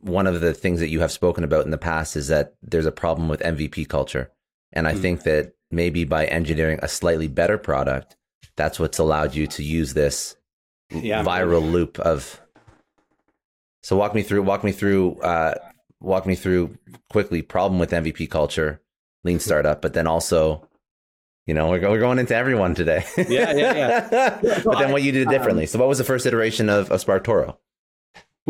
one of the things that you have spoken about in the past is that there's a problem with MVP culture. And I mm. think that maybe by engineering a slightly better product, that's what's allowed you to use this yeah, viral loop of. So walk me through, walk me through, uh, walk me through quickly. Problem with MVP culture, lean startup, but then also, you know, we're, we're going into everyone today. yeah, yeah, yeah. but then what you did differently. Um, so what was the first iteration of, of SparkToro?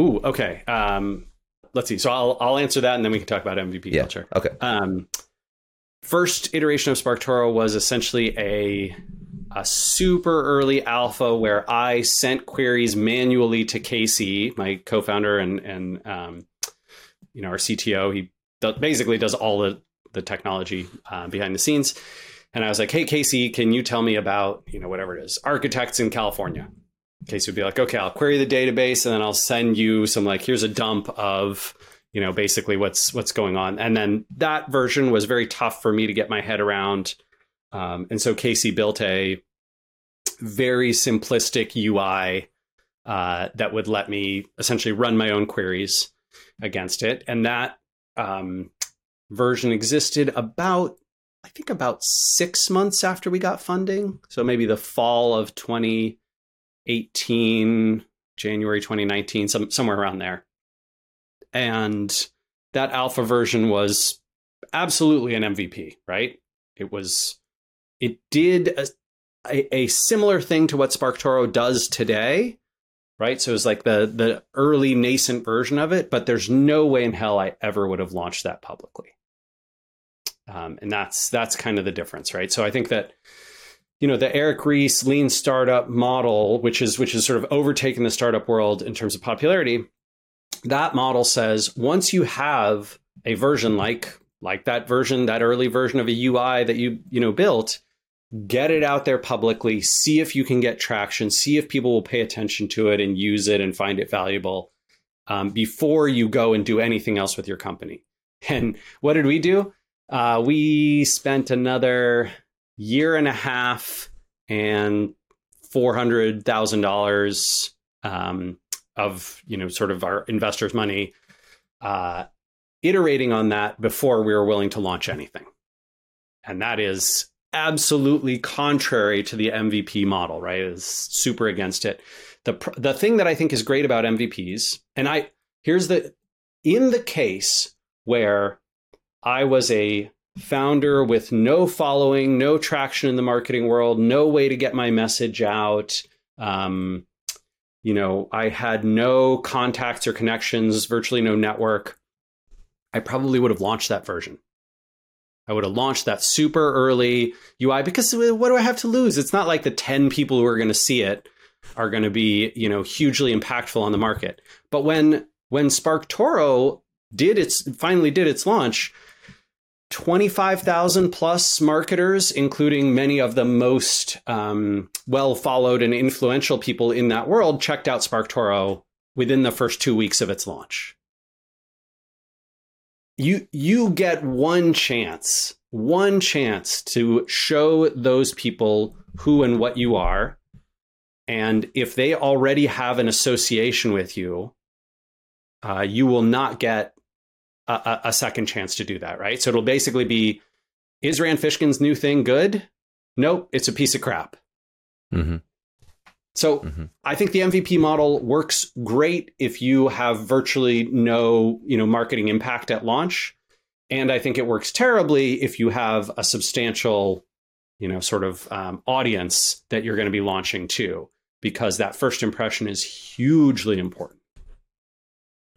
Ooh, okay. Um, let's see. So I'll I'll answer that, and then we can talk about MVP yeah. culture. Okay. Um, first iteration of SparkToro was essentially a a super early alpha where I sent queries manually to Casey, my co-founder and and um, you know our CTO. He basically does all the the technology uh, behind the scenes. And I was like, "Hey Casey, can you tell me about you know whatever it is, architects in California?" Casey would be like, "Okay, I'll query the database and then I'll send you some like here's a dump of you know basically what's what's going on. And then that version was very tough for me to get my head around. Um, and so casey built a very simplistic ui uh, that would let me essentially run my own queries against it. And that um, version existed about i think about six months after we got funding. So maybe the fall of 2018 january 2019 some, somewhere around there and that alpha version was absolutely an MVP, right? It was, it did a, a, a similar thing to what SparkToro does today, right? So it was like the the early nascent version of it, but there's no way in hell I ever would have launched that publicly. Um, and that's that's kind of the difference, right? So I think that you know the Eric Ries lean startup model, which is which is sort of overtaken the startup world in terms of popularity, that model says once you have a version like like that version, that early version of a UI that you you know built, get it out there publicly, see if you can get traction, see if people will pay attention to it and use it and find it valuable um, before you go and do anything else with your company. And what did we do? Uh, we spent another year and a half and four hundred thousand um, dollars of you know sort of our investors' money, uh, iterating on that before we were willing to launch anything, and that is absolutely contrary to the MVP model. Right, is super against it. the The thing that I think is great about MVPs, and I here's the in the case where I was a founder with no following, no traction in the marketing world, no way to get my message out. Um, you know, I had no contacts or connections, virtually no network. I probably would have launched that version. I would have launched that super early UI because what do I have to lose? It's not like the 10 people who are going to see it are going to be, you know, hugely impactful on the market. But when when SparkToro did its finally did its launch, 25,000 plus marketers, including many of the most um, well followed and influential people in that world, checked out SparkToro within the first two weeks of its launch. You, you get one chance, one chance to show those people who and what you are. And if they already have an association with you, uh, you will not get a, a, second chance to do that, right? So it'll basically be is Rand Fishkin's new thing good? Nope, it's a piece of crap. Mm-hmm. So mm-hmm. I think the MVP model works great if you have virtually no, you know, marketing impact at launch, and I think it works terribly if you have a substantial, you know, sort of um, audience that you're going to be launching to, because that first impression is hugely important.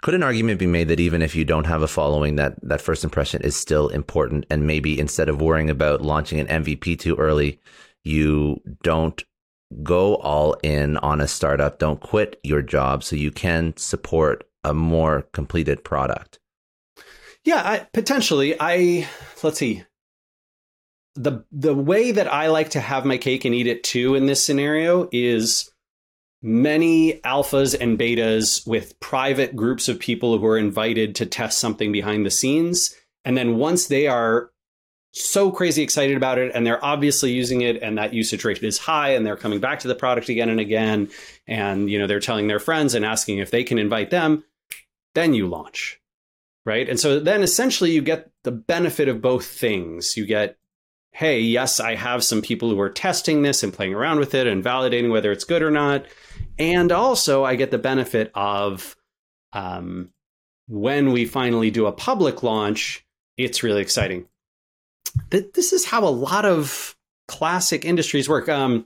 Could an argument be made that even if you don't have a following, that that first impression is still important, and maybe instead of worrying about launching an MVP too early, you don't go all in on a startup, don't quit your job, so you can support a more completed product. Yeah, I, potentially. I let's see. the The way that I like to have my cake and eat it too in this scenario is many alphas and betas with private groups of people who are invited to test something behind the scenes. And then once they are so crazy excited about it and they're obviously using it and that usage rate is high and they're coming back to the product again and again and you know they're telling their friends and asking if they can invite them then you launch right? And so then essentially you get the benefit of both things. You get hey yes i have some people who are testing this and playing around with it and validating whether it's good or not and also, I get the benefit of um, when we finally do a public launch, it's really exciting. This is how a lot of classic industries work. Um,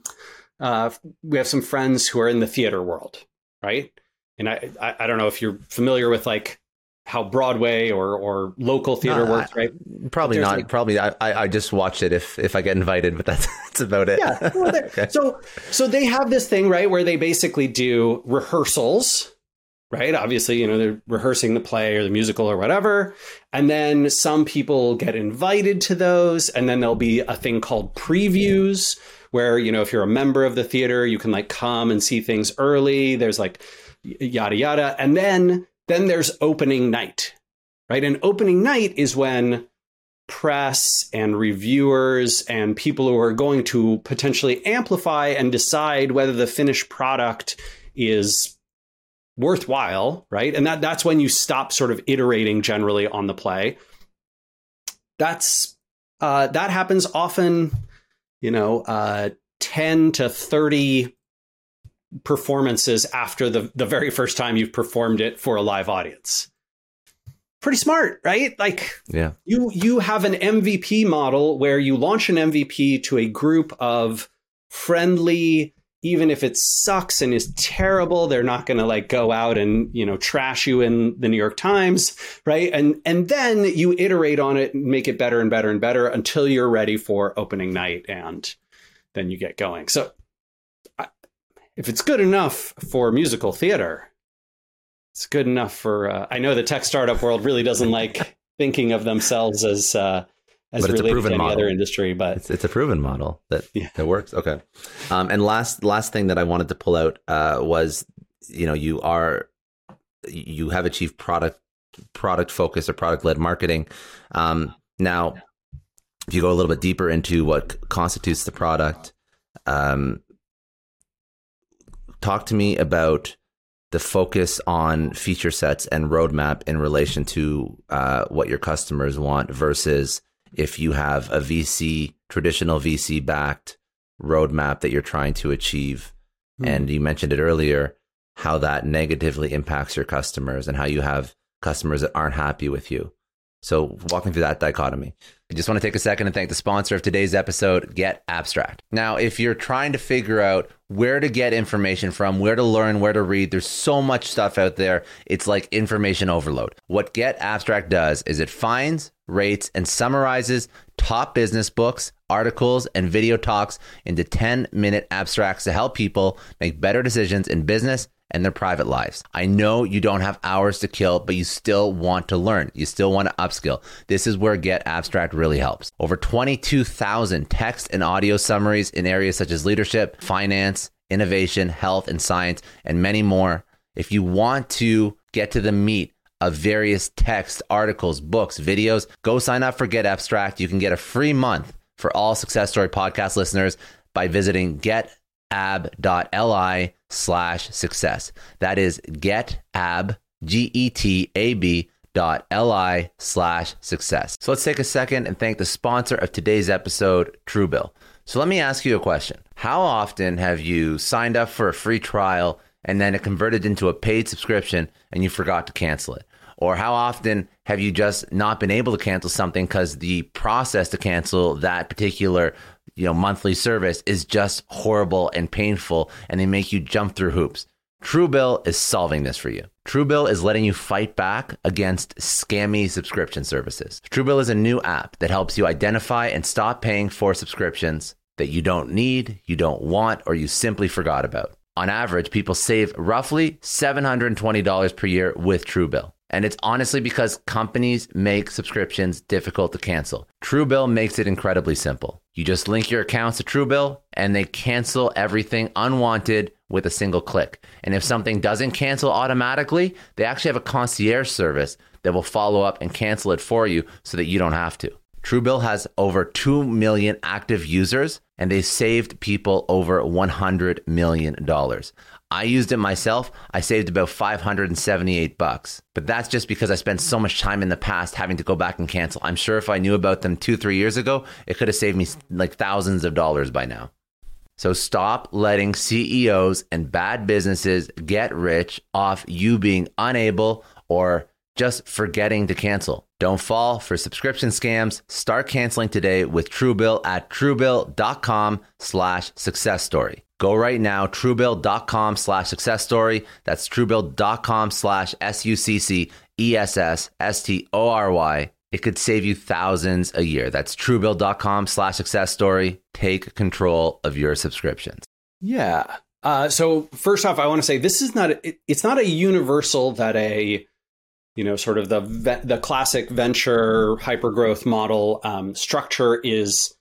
uh, we have some friends who are in the theater world, right? And I, I, I don't know if you're familiar with like how Broadway or or local theater works, right? Probably not. Like, probably I, I just watch it if if I get invited, but that's that's about it. Yeah. Well, okay. So so they have this thing right where they basically do rehearsals, right? Obviously, you know they're rehearsing the play or the musical or whatever, and then some people get invited to those, and then there'll be a thing called previews where you know if you're a member of the theater, you can like come and see things early. There's like yada yada, and then then there's opening night, right? And opening night is when press and reviewers and people who are going to potentially amplify and decide whether the finished product is worthwhile, right? And that that's when you stop sort of iterating generally on the play. That's uh, that happens often, you know, uh, 10 to 30 performances after the, the very first time you've performed it for a live audience. Pretty smart, right? Like yeah. you you have an MVP model where you launch an MVP to a group of friendly even if it sucks and is terrible they're not going to like go out and you know trash you in the new york times right and and then you iterate on it and make it better and better and better until you're ready for opening night and then you get going so if it's good enough for musical theater, it's good enough for. Uh, I know the tech startup world really doesn't like thinking of themselves as uh, as but related to any model. other industry, but it's, it's, a proven model that yeah. that works. Okay, um, and last last thing that I wanted to pull out uh, was you know you are you have achieved product product focus or product led marketing. Um, now, if you go a little bit deeper into what constitutes the product, um, talk to me about the focus on feature sets and roadmap in relation to uh, what your customers want versus if you have a VC, traditional VC backed roadmap that you're trying to achieve. Mm. And you mentioned it earlier, how that negatively impacts your customers and how you have customers that aren't happy with you. So walking through that dichotomy. I just want to take a second and thank the sponsor of today's episode, Get Abstract. Now, if you're trying to figure out where to get information from, where to learn, where to read, there's so much stuff out there. It's like information overload. What Get Abstract does is it finds, rates, and summarizes top business books, articles, and video talks into 10 minute abstracts to help people make better decisions in business and their private lives. I know you don't have hours to kill, but you still want to learn. You still want to upskill. This is where Get Abstract really helps. Over 22,000 text and audio summaries in areas such as leadership, finance, innovation, health, and science, and many more. If you want to get to the meat of various text, articles, books, videos, go sign up for Get Abstract. You can get a free month for all Success Story podcast listeners by visiting getab.li slash success. That is getab, G-E-T-A-B dot L-I slash success. So let's take a second and thank the sponsor of today's episode, Truebill. So let me ask you a question. How often have you signed up for a free trial and then it converted into a paid subscription and you forgot to cancel it? Or how often have you just not been able to cancel something because the process to cancel that particular you know monthly service is just horrible and painful and they make you jump through hoops. Truebill is solving this for you. Truebill is letting you fight back against scammy subscription services. Truebill is a new app that helps you identify and stop paying for subscriptions that you don't need, you don't want, or you simply forgot about. On average, people save roughly $720 per year with Truebill. And it's honestly because companies make subscriptions difficult to cancel. Truebill makes it incredibly simple. You just link your accounts to Truebill and they cancel everything unwanted with a single click. And if something doesn't cancel automatically, they actually have a concierge service that will follow up and cancel it for you so that you don't have to. Truebill has over 2 million active users and they saved people over $100 million. I used it myself. I saved about 578 bucks. But that's just because I spent so much time in the past having to go back and cancel. I'm sure if I knew about them 2-3 years ago, it could have saved me like thousands of dollars by now. So stop letting CEOs and bad businesses get rich off you being unable or just forgetting to cancel. Don't fall for subscription scams. Start canceling today with Truebill at truebill.com slash success story. Go right now, truebill.com slash success story. That's truebill.com slash S U C C E S S S T O R Y. It could save you thousands a year. That's truebill.com slash success story. Take control of your subscriptions. Yeah. Uh, so first off, I want to say this is not, it, it's not a universal that a, you know, sort of the, the classic venture hypergrowth model um, structure is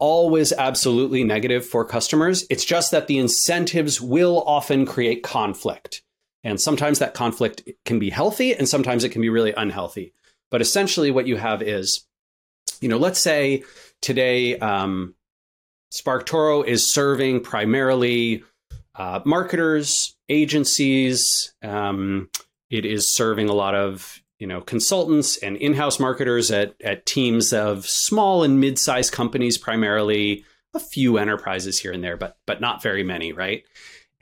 always absolutely negative for customers. It's just that the incentives will often create conflict. And sometimes that conflict can be healthy and sometimes it can be really unhealthy. But essentially, what you have is, you know, let's say today um, SparkToro is serving primarily uh, marketers, agencies. Um, it is serving a lot of you know consultants and in-house marketers at at teams of small and mid-sized companies primarily a few enterprises here and there but but not very many right?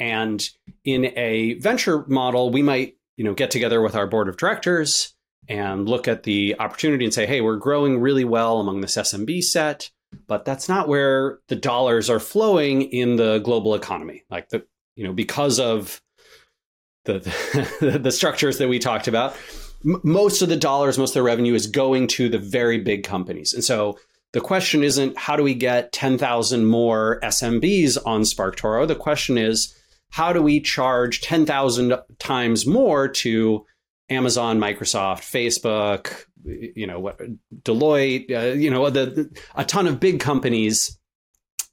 And in a venture model we might you know get together with our board of directors and look at the opportunity and say hey we're growing really well among this smb set but that's not where the dollars are flowing in the global economy. Like the you know because of the the, the structures that we talked about most of the dollars, most of the revenue is going to the very big companies. And so the question isn't how do we get 10,000 more SMBs on SparkToro? The question is how do we charge 10,000 times more to Amazon, Microsoft, Facebook, you know, what, Deloitte, uh, you know, the, the, a ton of big companies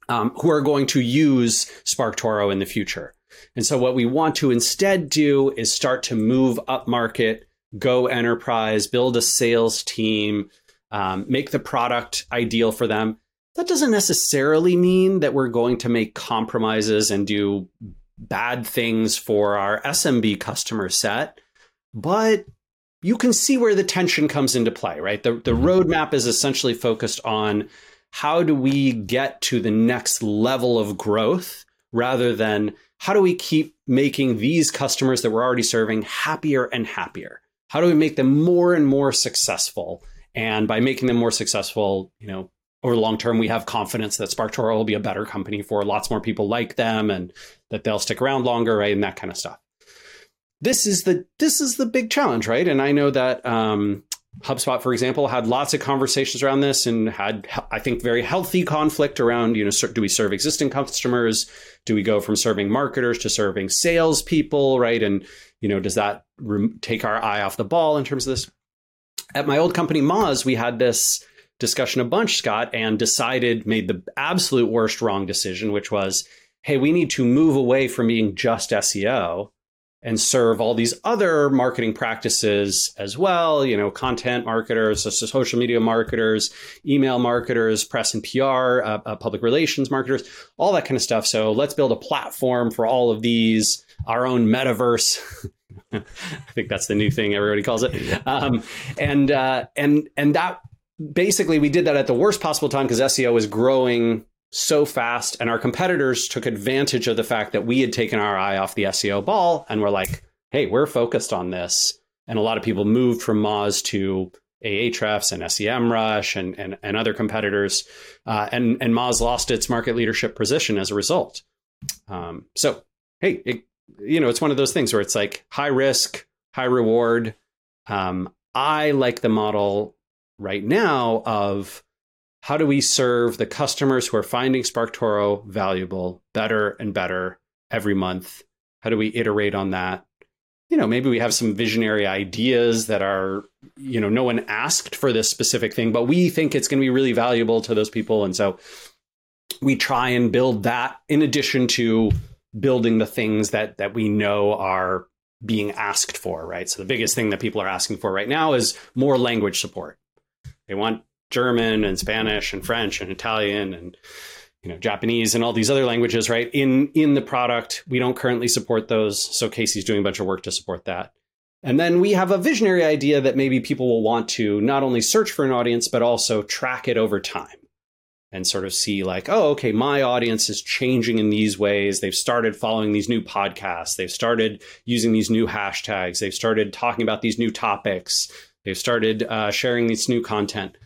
um, who are going to use SparkToro in the future. And so what we want to instead do is start to move up market go enterprise, build a sales team, um, make the product ideal for them. That doesn't necessarily mean that we're going to make compromises and do bad things for our SMB customer set, but you can see where the tension comes into play, right? The, the mm-hmm. roadmap is essentially focused on how do we get to the next level of growth rather than how do we keep making these customers that we're already serving happier and happier? How do we make them more and more successful? And by making them more successful, you know, over the long term, we have confidence that SparkToro will be a better company for lots more people like them and that they'll stick around longer, right? And that kind of stuff. This is the this is the big challenge, right? And I know that um, HubSpot, for example, had lots of conversations around this and had, I think, very healthy conflict around, you know, do we serve existing customers? Do we go from serving marketers to serving salespeople, right? And, you know, does that take our eye off the ball in terms of this? At my old company, Moz, we had this discussion a bunch, Scott, and decided, made the absolute worst wrong decision, which was, hey, we need to move away from being just SEO and serve all these other marketing practices as well. You know, content marketers, social media marketers, email marketers, press and PR, uh, uh, public relations marketers, all that kind of stuff. So let's build a platform for all of these, our own metaverse. I think that's the new thing everybody calls it. Um, and uh, and and that basically we did that at the worst possible time because SEO was growing so fast and our competitors took advantage of the fact that we had taken our eye off the SEO ball and were like, hey, we're focused on this. And a lot of people moved from Moz to Ahrefs and SEMrush and, and, and other competitors. Uh, and, and Moz lost its market leadership position as a result. Um, so, hey, it, you know, it's one of those things where it's like high risk, high reward. Um, I like the model right now of how do we serve the customers who are finding SparkToro valuable better and better every month? How do we iterate on that? You know, maybe we have some visionary ideas that are, you know, no one asked for this specific thing, but we think it's going to be really valuable to those people. And so we try and build that in addition to building the things that that we know are being asked for, right? So the biggest thing that people are asking for right now is more language support. They want German and Spanish and French and Italian and you know Japanese and all these other languages, right? In in the product, we don't currently support those, so Casey's doing a bunch of work to support that. And then we have a visionary idea that maybe people will want to not only search for an audience but also track it over time and sort of see like, oh, okay, my audience is changing in these ways. They've started following these new podcasts. They've started using these new hashtags. They've started talking about these new topics. They've started uh, sharing this new content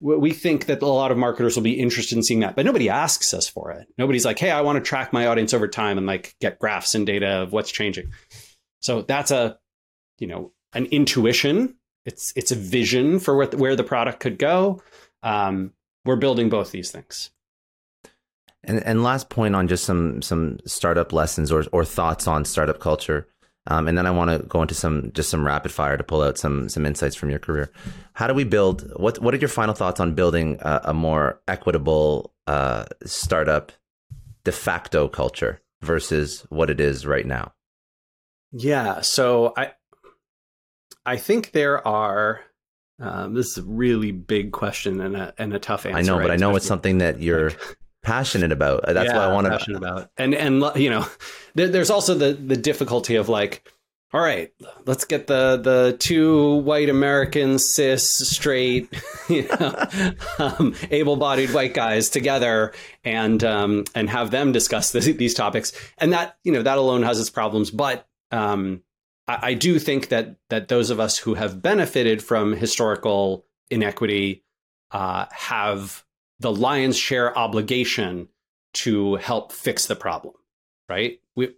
we think that a lot of marketers will be interested in seeing that, but nobody asks us for it. Nobody's like, "Hey, I want to track my audience over time and like get graphs and data of what's changing." So that's a, you know, an intuition. It's it's a vision for where where the product could go. Um, we're building both these things. And and last point on just some some startup lessons or or thoughts on startup culture. Um, and then I want to go into some just some rapid fire to pull out some some insights from your career. How do we build? What what are your final thoughts on building a, a more equitable uh, startup de facto culture versus what it is right now? Yeah, so I I think there are. Um, this is a really big question and a and a tough answer. I know, right? but I know it's something that you're passionate about. That's yeah, why I want to passionate about. And and you know, there's also the the difficulty of like, all right, let's get the the two white American cis, straight, you know, um, able-bodied white guys together and um, and have them discuss this, these topics. And that you know that alone has its problems, but um, I, do think that that those of us who have benefited from historical inequity uh, have the lion's share obligation to help fix the problem, right? We,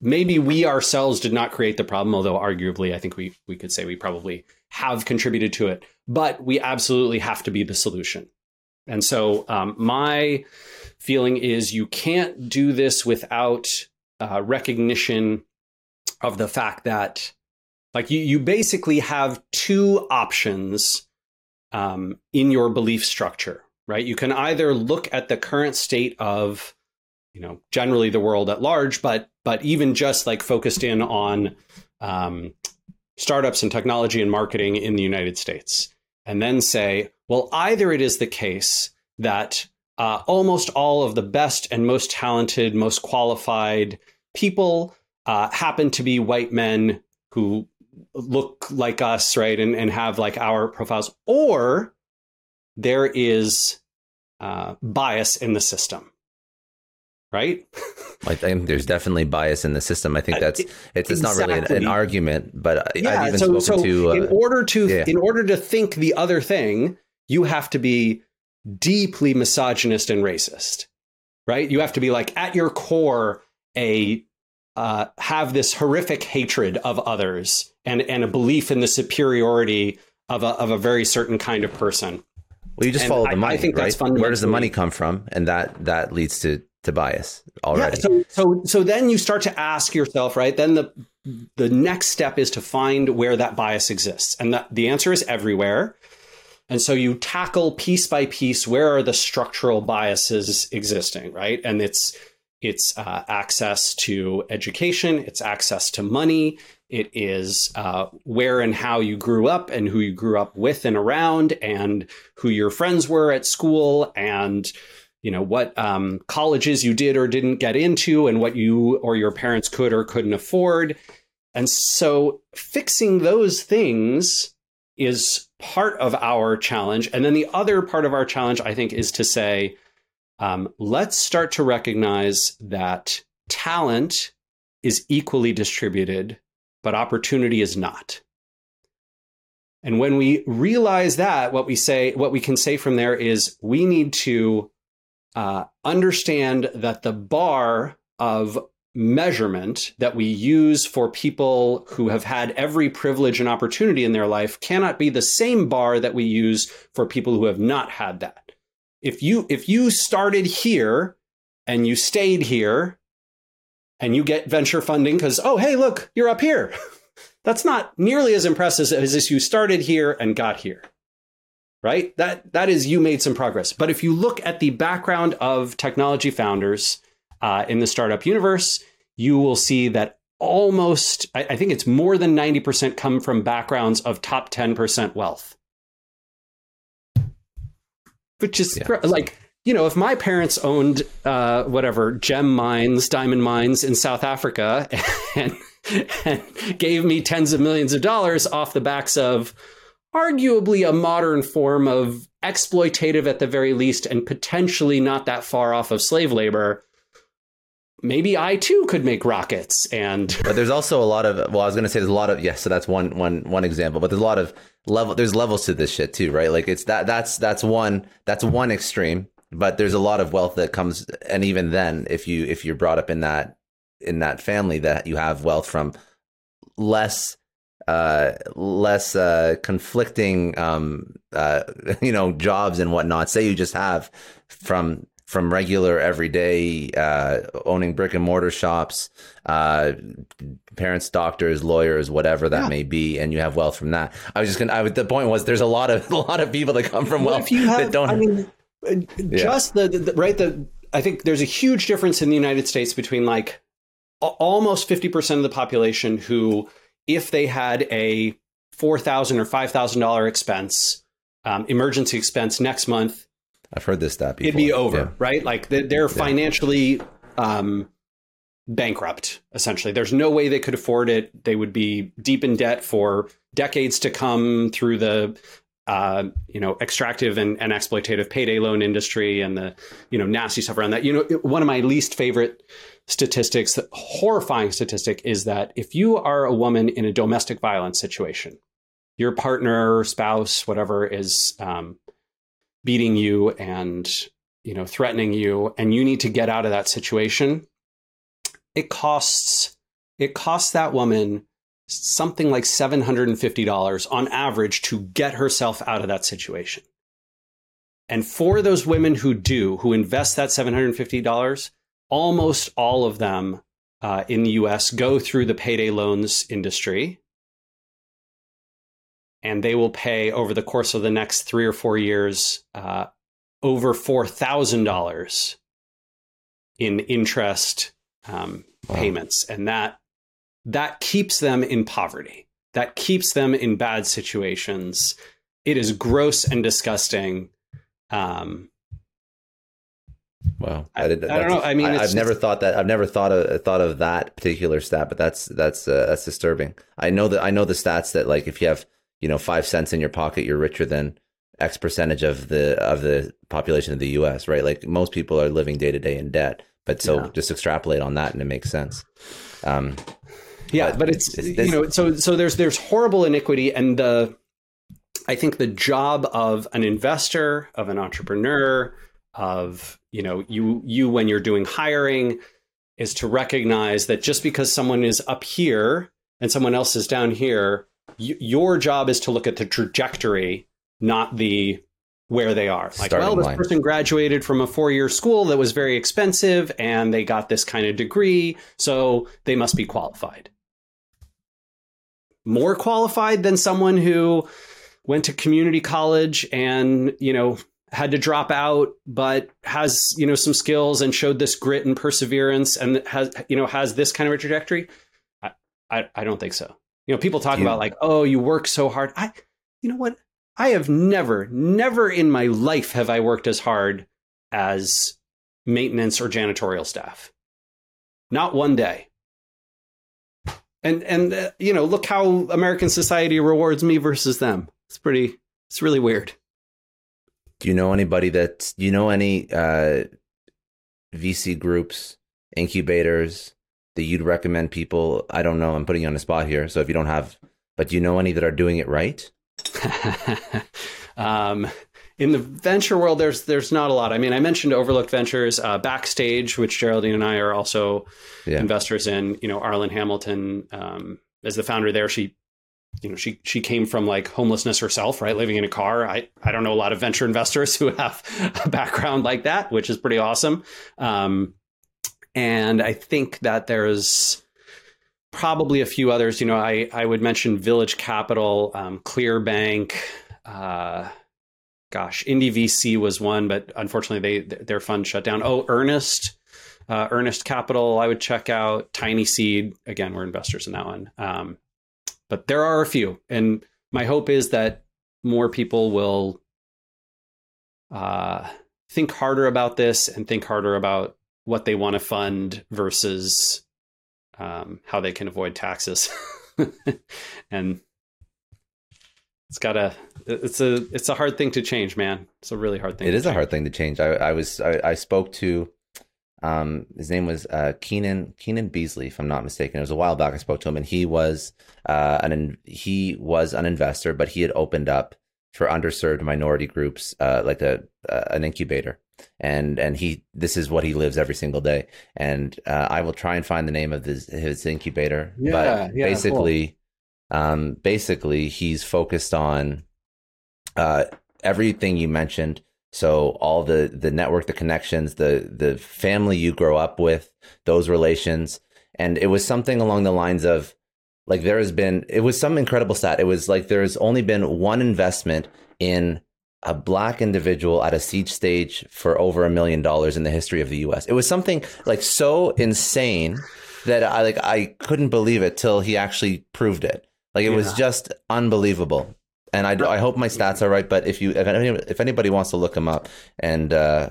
maybe we ourselves did not create the problem, although arguably I think we, we could say we probably have contributed to it, but we absolutely have to be the solution. And so um, my feeling is you can't do this without uh, recognition of the fact that like you, you basically have two options um, in your belief structure right? You can either look at the current state of, you know, generally the world at large, but but even just like focused in on um, startups and technology and marketing in the United States, and then say, well, either it is the case that uh, almost all of the best and most talented, most qualified people uh, happen to be white men who look like us, right, and, and have like our profiles, or there is uh, bias in the system right? I think there's definitely bias in the system. I think uh, that's it's, it's exactly. not really an, an, argument, but yeah, I've even so, spoken so to. Uh, in order to yeah. in order to think the other thing, you have to be deeply misogynist and racist, right? You have to be like at your core a uh, have this horrific hatred of others and and a belief in the superiority of a of a very certain kind of person. Well, you just and follow the money. I, I think right? that's fundamentally where does the money come from, and that that leads to to bias already. Yeah, so so so then you start to ask yourself, right? Then the the next step is to find where that bias exists, and that the answer is everywhere. And so you tackle piece by piece where are the structural biases existing, right? And it's it's uh, access to education, it's access to money, it is uh, where and how you grew up and who you grew up with and around, and who your friends were at school, and you know what um, colleges you did or didn't get into, and what you or your parents could or couldn't afford. And so fixing those things is part of our challenge. And then the other part of our challenge, I think, is to say, um, let's start to recognize that talent is equally distributed, but opportunity is not. And when we realize that, what we say, what we can say from there is we need to uh, understand that the bar of measurement that we use for people who have had every privilege and opportunity in their life cannot be the same bar that we use for people who have not had that. If you if you started here and you stayed here and you get venture funding cuz oh hey look, you're up here. That's not nearly as impressive as if you started here and got here. Right? That that is you made some progress. But if you look at the background of technology founders, uh, in the startup universe, you will see that almost, I, I think it's more than 90% come from backgrounds of top 10% wealth. Which is yeah. like, you know, if my parents owned uh, whatever gem mines, diamond mines in South Africa, and, and gave me tens of millions of dollars off the backs of arguably a modern form of exploitative at the very least, and potentially not that far off of slave labor, maybe I too could make rockets. And but there's also a lot of well, I was gonna say there's a lot of yes, so that's one one one example, but there's a lot of level. There's levels to this shit too, right? Like it's that that's that's one that's one extreme, but there's a lot of wealth that comes, and even then, if you if you're brought up in that in that family, that you have wealth from less uh less uh conflicting um uh you know jobs and whatnot say you just have from from regular everyday uh, owning brick and mortar shops, uh, parents, doctors, lawyers, whatever that yeah. may be, and you have wealth from that. I was just gonna. I, the point was, there's a lot of a lot of people that come from wealth have, that don't. I mean, just yeah. the, the right the. I think there's a huge difference in the United States between like almost 50% of the population who, if they had a four thousand or five thousand dollar expense, um, emergency expense next month, I've heard this stat before. It'd be over, yeah. right? Like they're financially um, bankrupt, essentially. There's no way they could afford it. They would be deep in debt for decades to come through the uh, you know, extractive and, and, exploitative payday loan industry and the, you know, nasty stuff around that. You know, one of my least favorite statistics, horrifying statistic, is that if you are a woman in a domestic violence situation, your partner, spouse, whatever, is um, beating you and you know threatening you and you need to get out of that situation it costs it costs that woman something like $750 on average to get herself out of that situation. And for those women who do who invest that $750 almost all of them uh, in the us go through the payday loans industry and they will pay over the course of the next three or four years uh, over four thousand dollars in interest um, wow. payments, and that that keeps them in poverty. That keeps them in bad situations. It is gross and disgusting. Um, Wow, I, I don't know. I mean, I, have never thought that. I've never thought of thought of that particular stat, but that's that's uh, that's disturbing. I know that I know the stats that like if you have you know five cents in your pocket, you're richer than X percentage of the of the population of the U.S. Right? Like most people are living day to day in debt, But so yeah. just extrapolate on that, and it makes sense. Um, yeah, but, but it's, it's you know so so there's there's horrible iniquity, and the I think the job of an investor, of an entrepreneur, of you know you you when you're doing hiring is to recognize that just because someone is up here and someone else is down here, y- your job is to look at the trajectory, not the where they are. Like, Starting well, this line. person graduated from a four year school that was very expensive and they got this kind of degree, so they must be qualified. More qualified than someone who went to community college and, you know, had to drop out, but has, you know, some skills and showed this grit and perseverance and has, you know, has this kind of a trajectory. I, I, I don't think so. You know, people talk yeah. about like, oh, you work so hard. I, you know what? I have never, never in my life have I worked as hard as maintenance or janitorial staff. Not one day. And and uh, you know, look how American society rewards me versus them. It's pretty. It's really weird. Do you know anybody that? Do you know any uh, VC groups, incubators that you'd recommend people? I don't know. I'm putting you on the spot here. So if you don't have, but do you know any that are doing it right? um, in the venture world, there's there's not a lot. I mean, I mentioned Overlooked Ventures, uh, Backstage, which Geraldine and I are also yeah. investors in. You know, Arlan Hamilton um, as the founder there. She, you know, she she came from like homelessness herself, right, living in a car. I I don't know a lot of venture investors who have a background like that, which is pretty awesome. Um, and I think that there's probably a few others. You know, I I would mention Village Capital, um, Clearbanc. Uh, gosh, Indie VC was one, but unfortunately they their fund shut down. Oh, Earnest, uh, Earnest Capital, I would check out. TinySeed, again, we're investors in that one. Um, but there are a few, and my hope is that more people will uh, think harder about this and think harder about what they want to fund versus um, how they can avoid taxes. and it's got a it's a it's a hard thing to change, man. It's a really hard thing. It is change. a hard thing to change. I, I was I, I spoke to um, his name was uh, Keenan Keenan Beasley, if I'm not mistaken. It was a while back. I spoke to him, and he was uh, an he was an investor, but he had opened up for underserved minority groups, uh, like a uh, an incubator, and and he this is what he lives every single day. And uh, I will try and find the name of his his incubator, yeah, but yeah, basically, cool. um, basically he's focused on uh, everything you mentioned. So all the the network, the connections, the the family you grow up with, those relations, and it was something along the lines of like there has been, it was some incredible stat. It was like there's only been one investment in a black individual at a seed stage for over a million dollars in the history of the U.S. It was something like so insane that I like I couldn't believe it till he actually proved it. Like it yeah. was just unbelievable. And I, I hope my stats are right. But if you if anybody, if anybody wants to look him up and uh,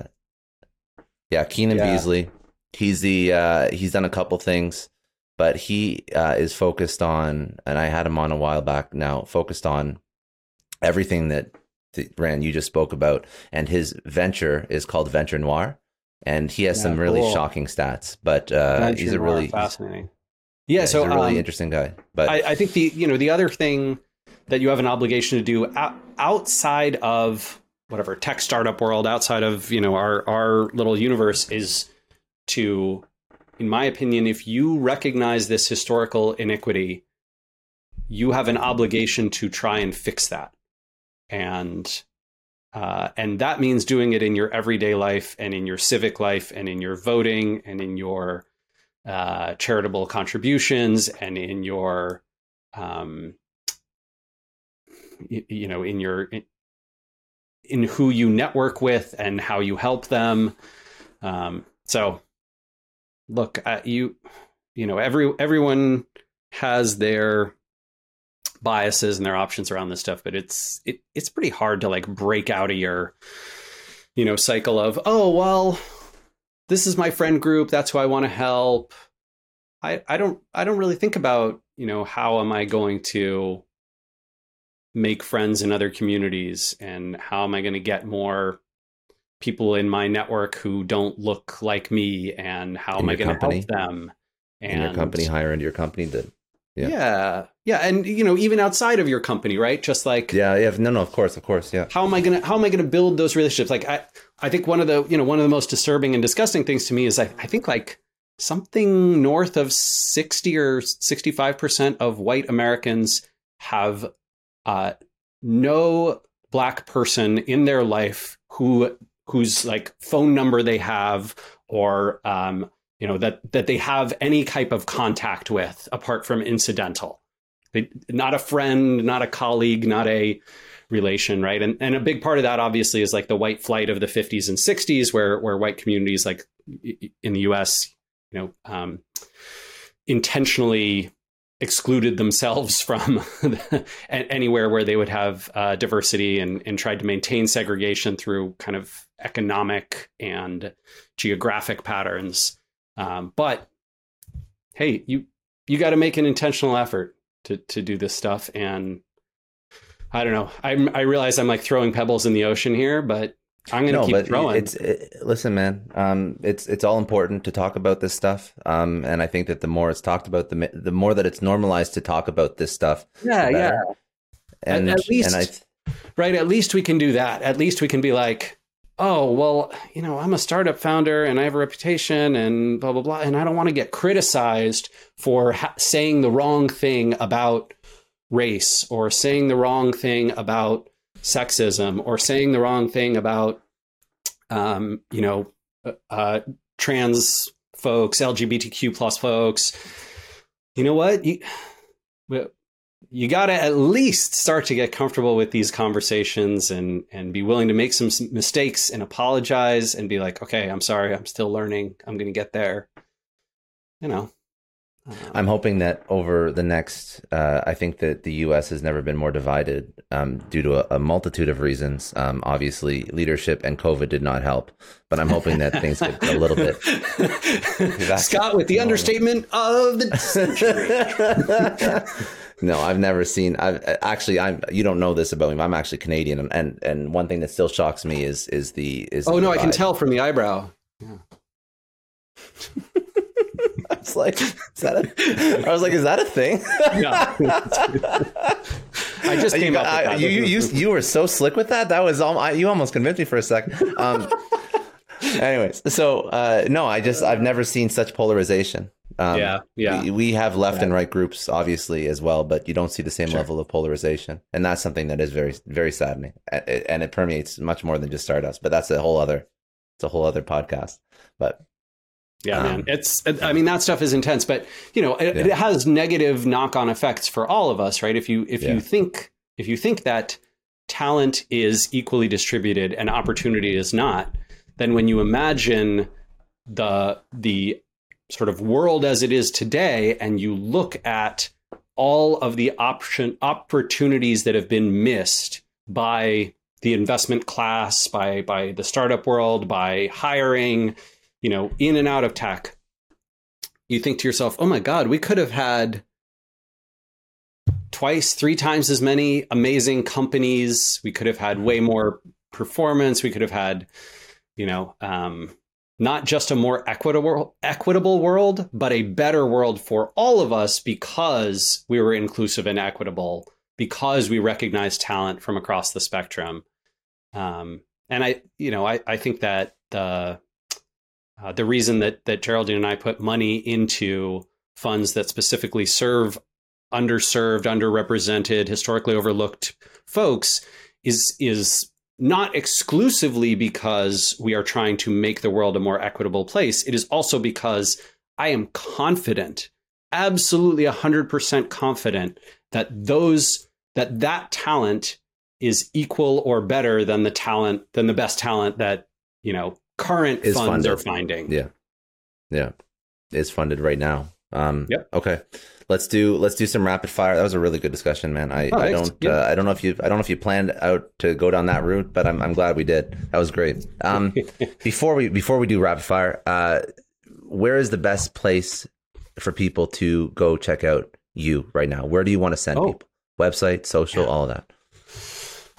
yeah, Keenan yeah. Beasley, he's the uh, he's done a couple things but he uh, is focused on, and I had him on a while back now, focused on everything that, that Rand you just spoke about, and his venture is called Venture Noir, and he has yeah, some really cool. shocking stats. But uh, he's a really fascinating. Yeah, yeah, so a really um, interesting guy. But I, I, think the you know the other thing that you have an obligation to do outside of whatever tech startup world, outside of you know our our little universe, is to in my opinion, if you recognize this historical iniquity, you have an obligation to try and fix that. And uh, and that means doing it in your everyday life and in your civic life and in your voting and in your uh, charitable contributions and in your um, you, you know in your in, in, who you network with and how you help them. Um, so look at you you know every everyone has their biases and their options around this stuff but it's it, it's pretty hard to like break out of your you know cycle of oh well this is my friend group that's who i want to help i i don't i don't really think about you know how am i going to make friends in other communities and how am i going to get more people in my network who don't look like me and how in am I going to help them? And in your company, hire into your company that yeah. yeah. Yeah. And you know, even outside of your company, right? Just like Yeah, yeah. No, no, of course, of course. Yeah. How am I gonna how am I gonna build those relationships? Like I I think one of the, you know, one of the most disturbing and disgusting things to me is I, I think like something north of 60 or 65% of white Americans have uh, no black person in their life who whose like phone number they have or um, you know that that they have any type of contact with apart from incidental. They, not a friend not a colleague not a relation right? And and a big part of that obviously is like the white flight of the 50s and 60s where where white communities like in the US you know um, intentionally excluded themselves from anywhere where they would have uh, diversity and, and tried to maintain segregation through kind of economic and geographic patterns um, but hey, you you got to make an intentional effort to to do this stuff. And I don't know. I I realize I'm like throwing pebbles in the ocean here, but I'm going to no, keep throwing. It's it, listen, man. Um, it's it's all important to talk about this stuff. Um, and I think that the more it's talked about, the the more that it's normalized to talk about this stuff. Yeah, yeah. And at, at least, and I, right? At least we can do that. At least we can be like, oh, well, you know, I'm a startup founder and I have a reputation and blah, blah, blah. And I don't want to get criticized for ha- saying the wrong thing about race or saying the wrong thing about sexism or saying the wrong thing about, um, you know, uh, uh trans folks, LGBTQ plus folks. You know what? You, you got to at least start to get comfortable with these conversations and and be willing to make some mistakes and apologize and be like okay i'm sorry i'm still learning i'm going to get there. You know? Um, i'm hoping that over the next uh, i think that the us has never been more divided um, due to a, a, multitude of reasons. Um, obviously leadership and covid did not help but i'm hoping that things get a little bit scott with the understatement of the century no, I've never seen. I've actually. I'm. You don't know this about me. I'm actually Canadian, and and, and one thing that still shocks me is is the is. Oh the no, I can tell from the eyebrow. Yeah. I was like, is that a, I was like, is that a thing? I just came you, up. I, you, you, you you were so slick with that. That was all. I, you almost convinced me for a second. Um, anyways, so uh, no, I just I've never seen such polarization. Um, yeah, yeah. We, we have left yeah. and right groups, obviously, as well, but you don't see the same sure. level of polarization, and that's something that is very, very saddening, and it permeates much more than just Stardust. But that's a whole other, it's a whole other podcast. But yeah, um, man, it's. I mean, that stuff is intense, but you know, it, yeah. it has negative knock-on effects for all of us, right? If you if yeah. you think if you think that talent is equally distributed and opportunity is not, then when you imagine the the sort of world as it is today and you look at all of the option opportunities that have been missed by the investment class by by the startup world by hiring you know in and out of tech you think to yourself oh my god we could have had twice three times as many amazing companies. We could have had way more performance. We could have had you know um, not just a more equitable equitable world, but a better world for all of us because we were inclusive and equitable, because we recognize talent from across the spectrum. Um, and I, you know, I, I think that the uh, the reason that that Geraldine and I put money into funds that specifically serve underserved, underrepresented, historically overlooked folks is is not exclusively because we are trying to make the world a more equitable place. It is also because I am confident, absolutely 100% confident that those that that talent is equal or better than the talent than the best talent that, you know, current is funds funded. are finding. Yeah. Yeah. Is funded right now. Um yep. okay let's do let's do some rapid fire. That was a really good discussion, man. I, oh, I don't yeah. uh, I don't know if you I don't know if you planned out to go down that route, but I'm I'm glad we did. That was great. Um, before we before we do rapid fire, uh, where is the best place for people to go check out you right now? Where do you want to send oh. people? Website, social, yeah. all of that.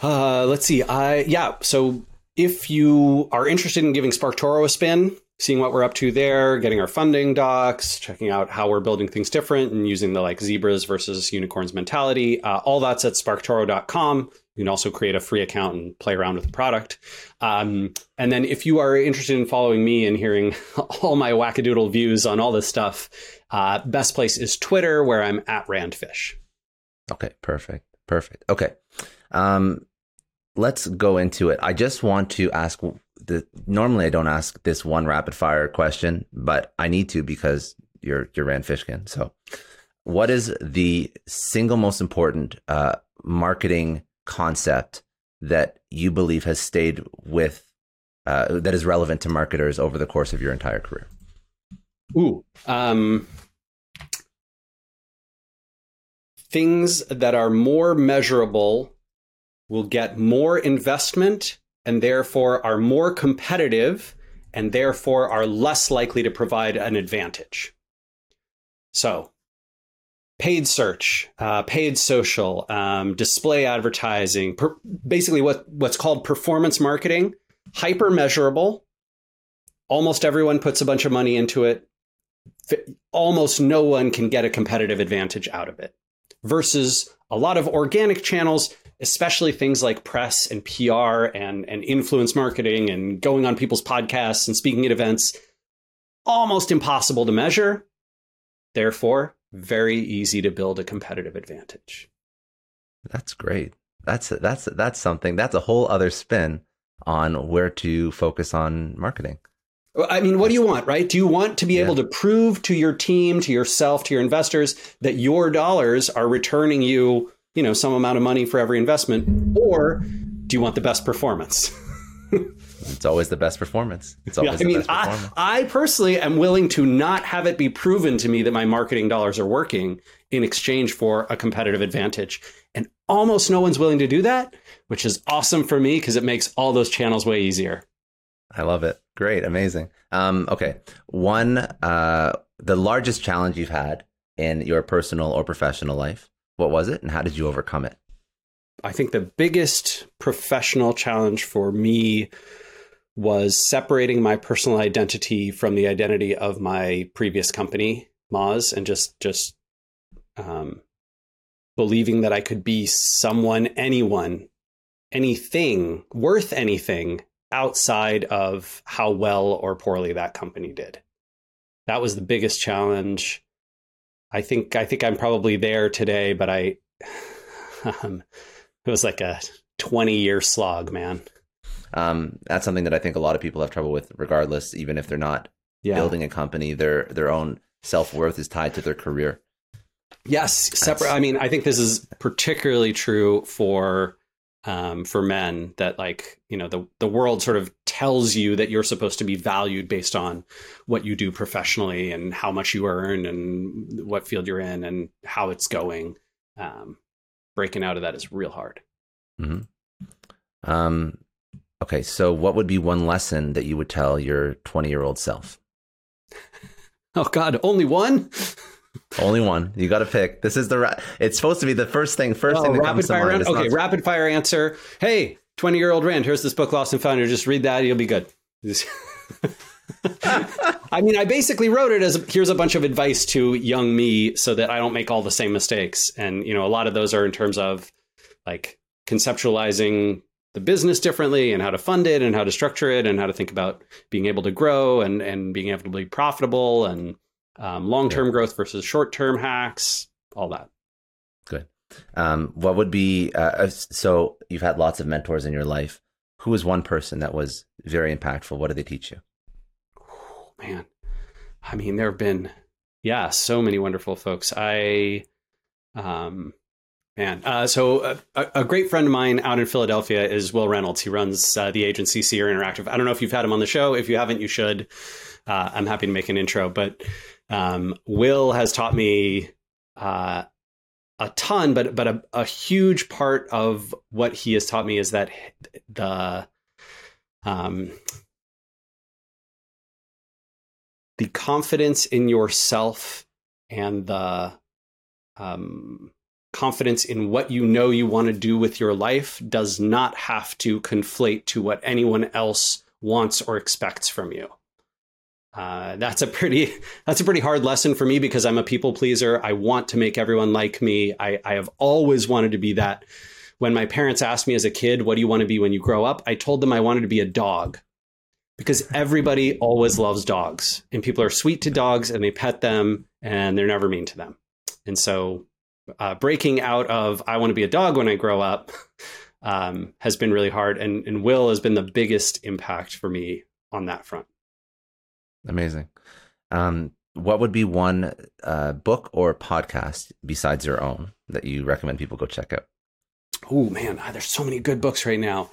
Uh, let's see. I yeah. So if you are interested in giving SparkToro a spin, seeing what we're up to there, getting our funding docs, checking out how we're building things different and using the like zebras versus unicorns mentality. Uh, all that's at sparktoro.com. You can also create a free account and play around with the product. Um, and then if you are interested in following me and hearing all my wackadoodle views on all this stuff, uh, best place is Twitter, where I'm at Randfish. Okay, perfect. Perfect. Okay. Um, let's go into it. I just want to ask the normally I don't ask this one rapid fire question, but I need to because you're you're Rand Fishkin. So, what is the single most important uh, marketing concept that you believe has stayed with uh, that is relevant to marketers over the course of your entire career? Ooh, um, things that are more measurable will get more investment and therefore are more competitive and therefore are less likely to provide an advantage. So, paid search, uh, paid social, um, display advertising, per- basically what, what's called performance marketing, hyper measurable. Almost everyone puts a bunch of money into it. Almost no one can get a competitive advantage out of it. Versus a lot of organic channels especially things like press and PR and, and influence marketing and going on people's podcasts and speaking at events, almost impossible to measure. Therefore, very easy to build a competitive advantage. That's great. That's that's that's something. That's a whole other spin on where to focus on marketing. I mean, what do you want, right? Do you want to be yeah. able to prove to your team, to yourself, to your investors that your dollars are returning you you know some amount of money for every investment or do you want the best performance? It's always the best performance. It's always yeah, i mean I, I personally am willing to not have it be proven to me that my marketing dollars are working in exchange for a competitive advantage. And almost no one's willing to do that which is awesome for me because it makes all those channels way easier. I love it. Great. Amazing. Um, okay. One uh, the largest challenge you've had in your personal or professional life what was it and how did you overcome it? I think the biggest professional challenge for me was separating my personal identity from the identity of my previous company, Moz, and just just um, believing that I could be someone, anyone, anything worth anything outside of how well or poorly that company did. That was the biggest challenge. I think I think I'm probably there today, but I um, it was like a 20 year slog, man. Um, that's something that I think a lot of people have trouble with, regardless, even if they're not yeah. building a company. Their their own self worth is tied to their career. Yes, separate. That's... I mean, I think this is particularly true for um, for men that like you know the the world sort of tells you that you're supposed to be valued based on what you do professionally and how much you earn and what field you're in and how it's going. Um, breaking out of that is real hard. Mm-hmm. Um, okay, so what would be one lesson that you would tell your 20 year old self? oh God, only one. Only one. You got to pick. This is the. Ra- it's supposed to be the first thing. First oh, thing that rapid comes fire to mind. Okay, not... rapid fire answer. Hey, twenty year old Rand. Here's this book, Lost and Founder. Just read that. You'll be good. I mean, I basically wrote it as here's a bunch of advice to young me so that I don't make all the same mistakes. And you know, a lot of those are in terms of like conceptualizing the business differently and how to fund it and how to structure it and how to think about being able to grow and and being able to be profitable and um, long term yeah. growth versus short term hacks, all that. Good. Um, what would be uh, uh, so? You've had lots of mentors in your life. Who was one person that was very impactful? What did they teach you? Oh, man, I mean, there have been yeah, so many wonderful folks. I, um, man, uh, so uh, a, a, great friend of mine out in Philadelphia is Wil Reynolds. He runs uh, the agency Seer Interactive. I don't know if you've had him on the show. If you haven't, you should. Uh, I'm happy to make an intro, but um, Will has taught me uh, a ton, but but a, a, huge part of what he has taught me is that the um, the confidence in yourself and the um, confidence in what you know you want to do with your life does not have to conflate to what anyone else wants or expects from you. Uh, that's a pretty that's a pretty hard lesson for me because I'm a people pleaser. I want to make everyone like me. I, I have always wanted to be that. When my parents asked me as a kid, "What do you want to be when you grow up?" I told them I wanted to be a dog because everybody always loves dogs, and people are sweet to dogs and they pet them and they're never mean to them. And so, uh, breaking out of "I want to be a dog when I grow up" um, has been really hard, and, and Will has been the biggest impact for me on that front. Amazing. Um, what would be one uh, book or podcast besides your own that you recommend people go check out? Oh man, ah, there's so many good books right now.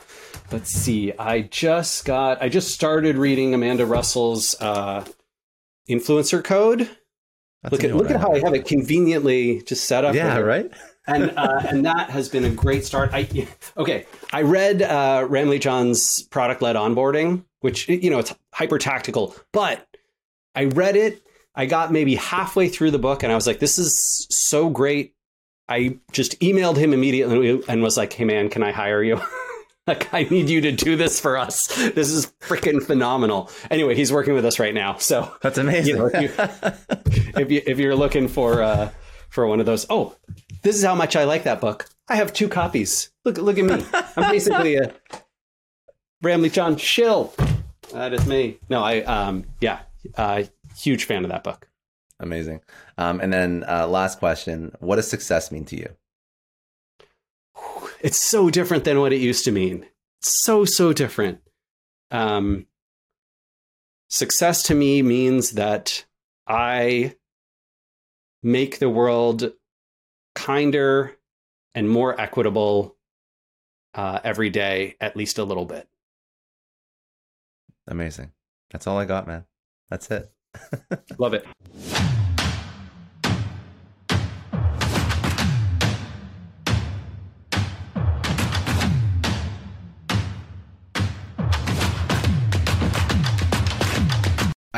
Let's see. I just got. I just started reading Amanda Russell's uh, Influencer Code. That's look at look at how I have it conveniently just set up. Yeah, right. and uh, and that has been a great start. I okay. I read uh, Ramli John's product led onboarding, which you know it's hyper tactical, but I read it. I got maybe halfway through the book, and I was like, "This is so great." I just emailed him immediately and was like, "Hey man, can I hire you?" like I need you to do this for us. This is freaking phenomenal. Anyway, he's working with us right now, so that's amazing. You know, if, you, if, you, if you're looking for uh, for one of those, oh, this is how much I like that book. I have two copies. Look look at me. I'm basically a Ramli John shill. That is me. No, I um yeah, uh, huge fan of that book. Amazing. Um, and then uh, last question: What does success mean to you? It's so different than what it used to mean. so so different. Um, success to me means that I make the world kinder and more equitable uh, every day, at least a little bit. Amazing. That's all I got, man. That's it. Love it.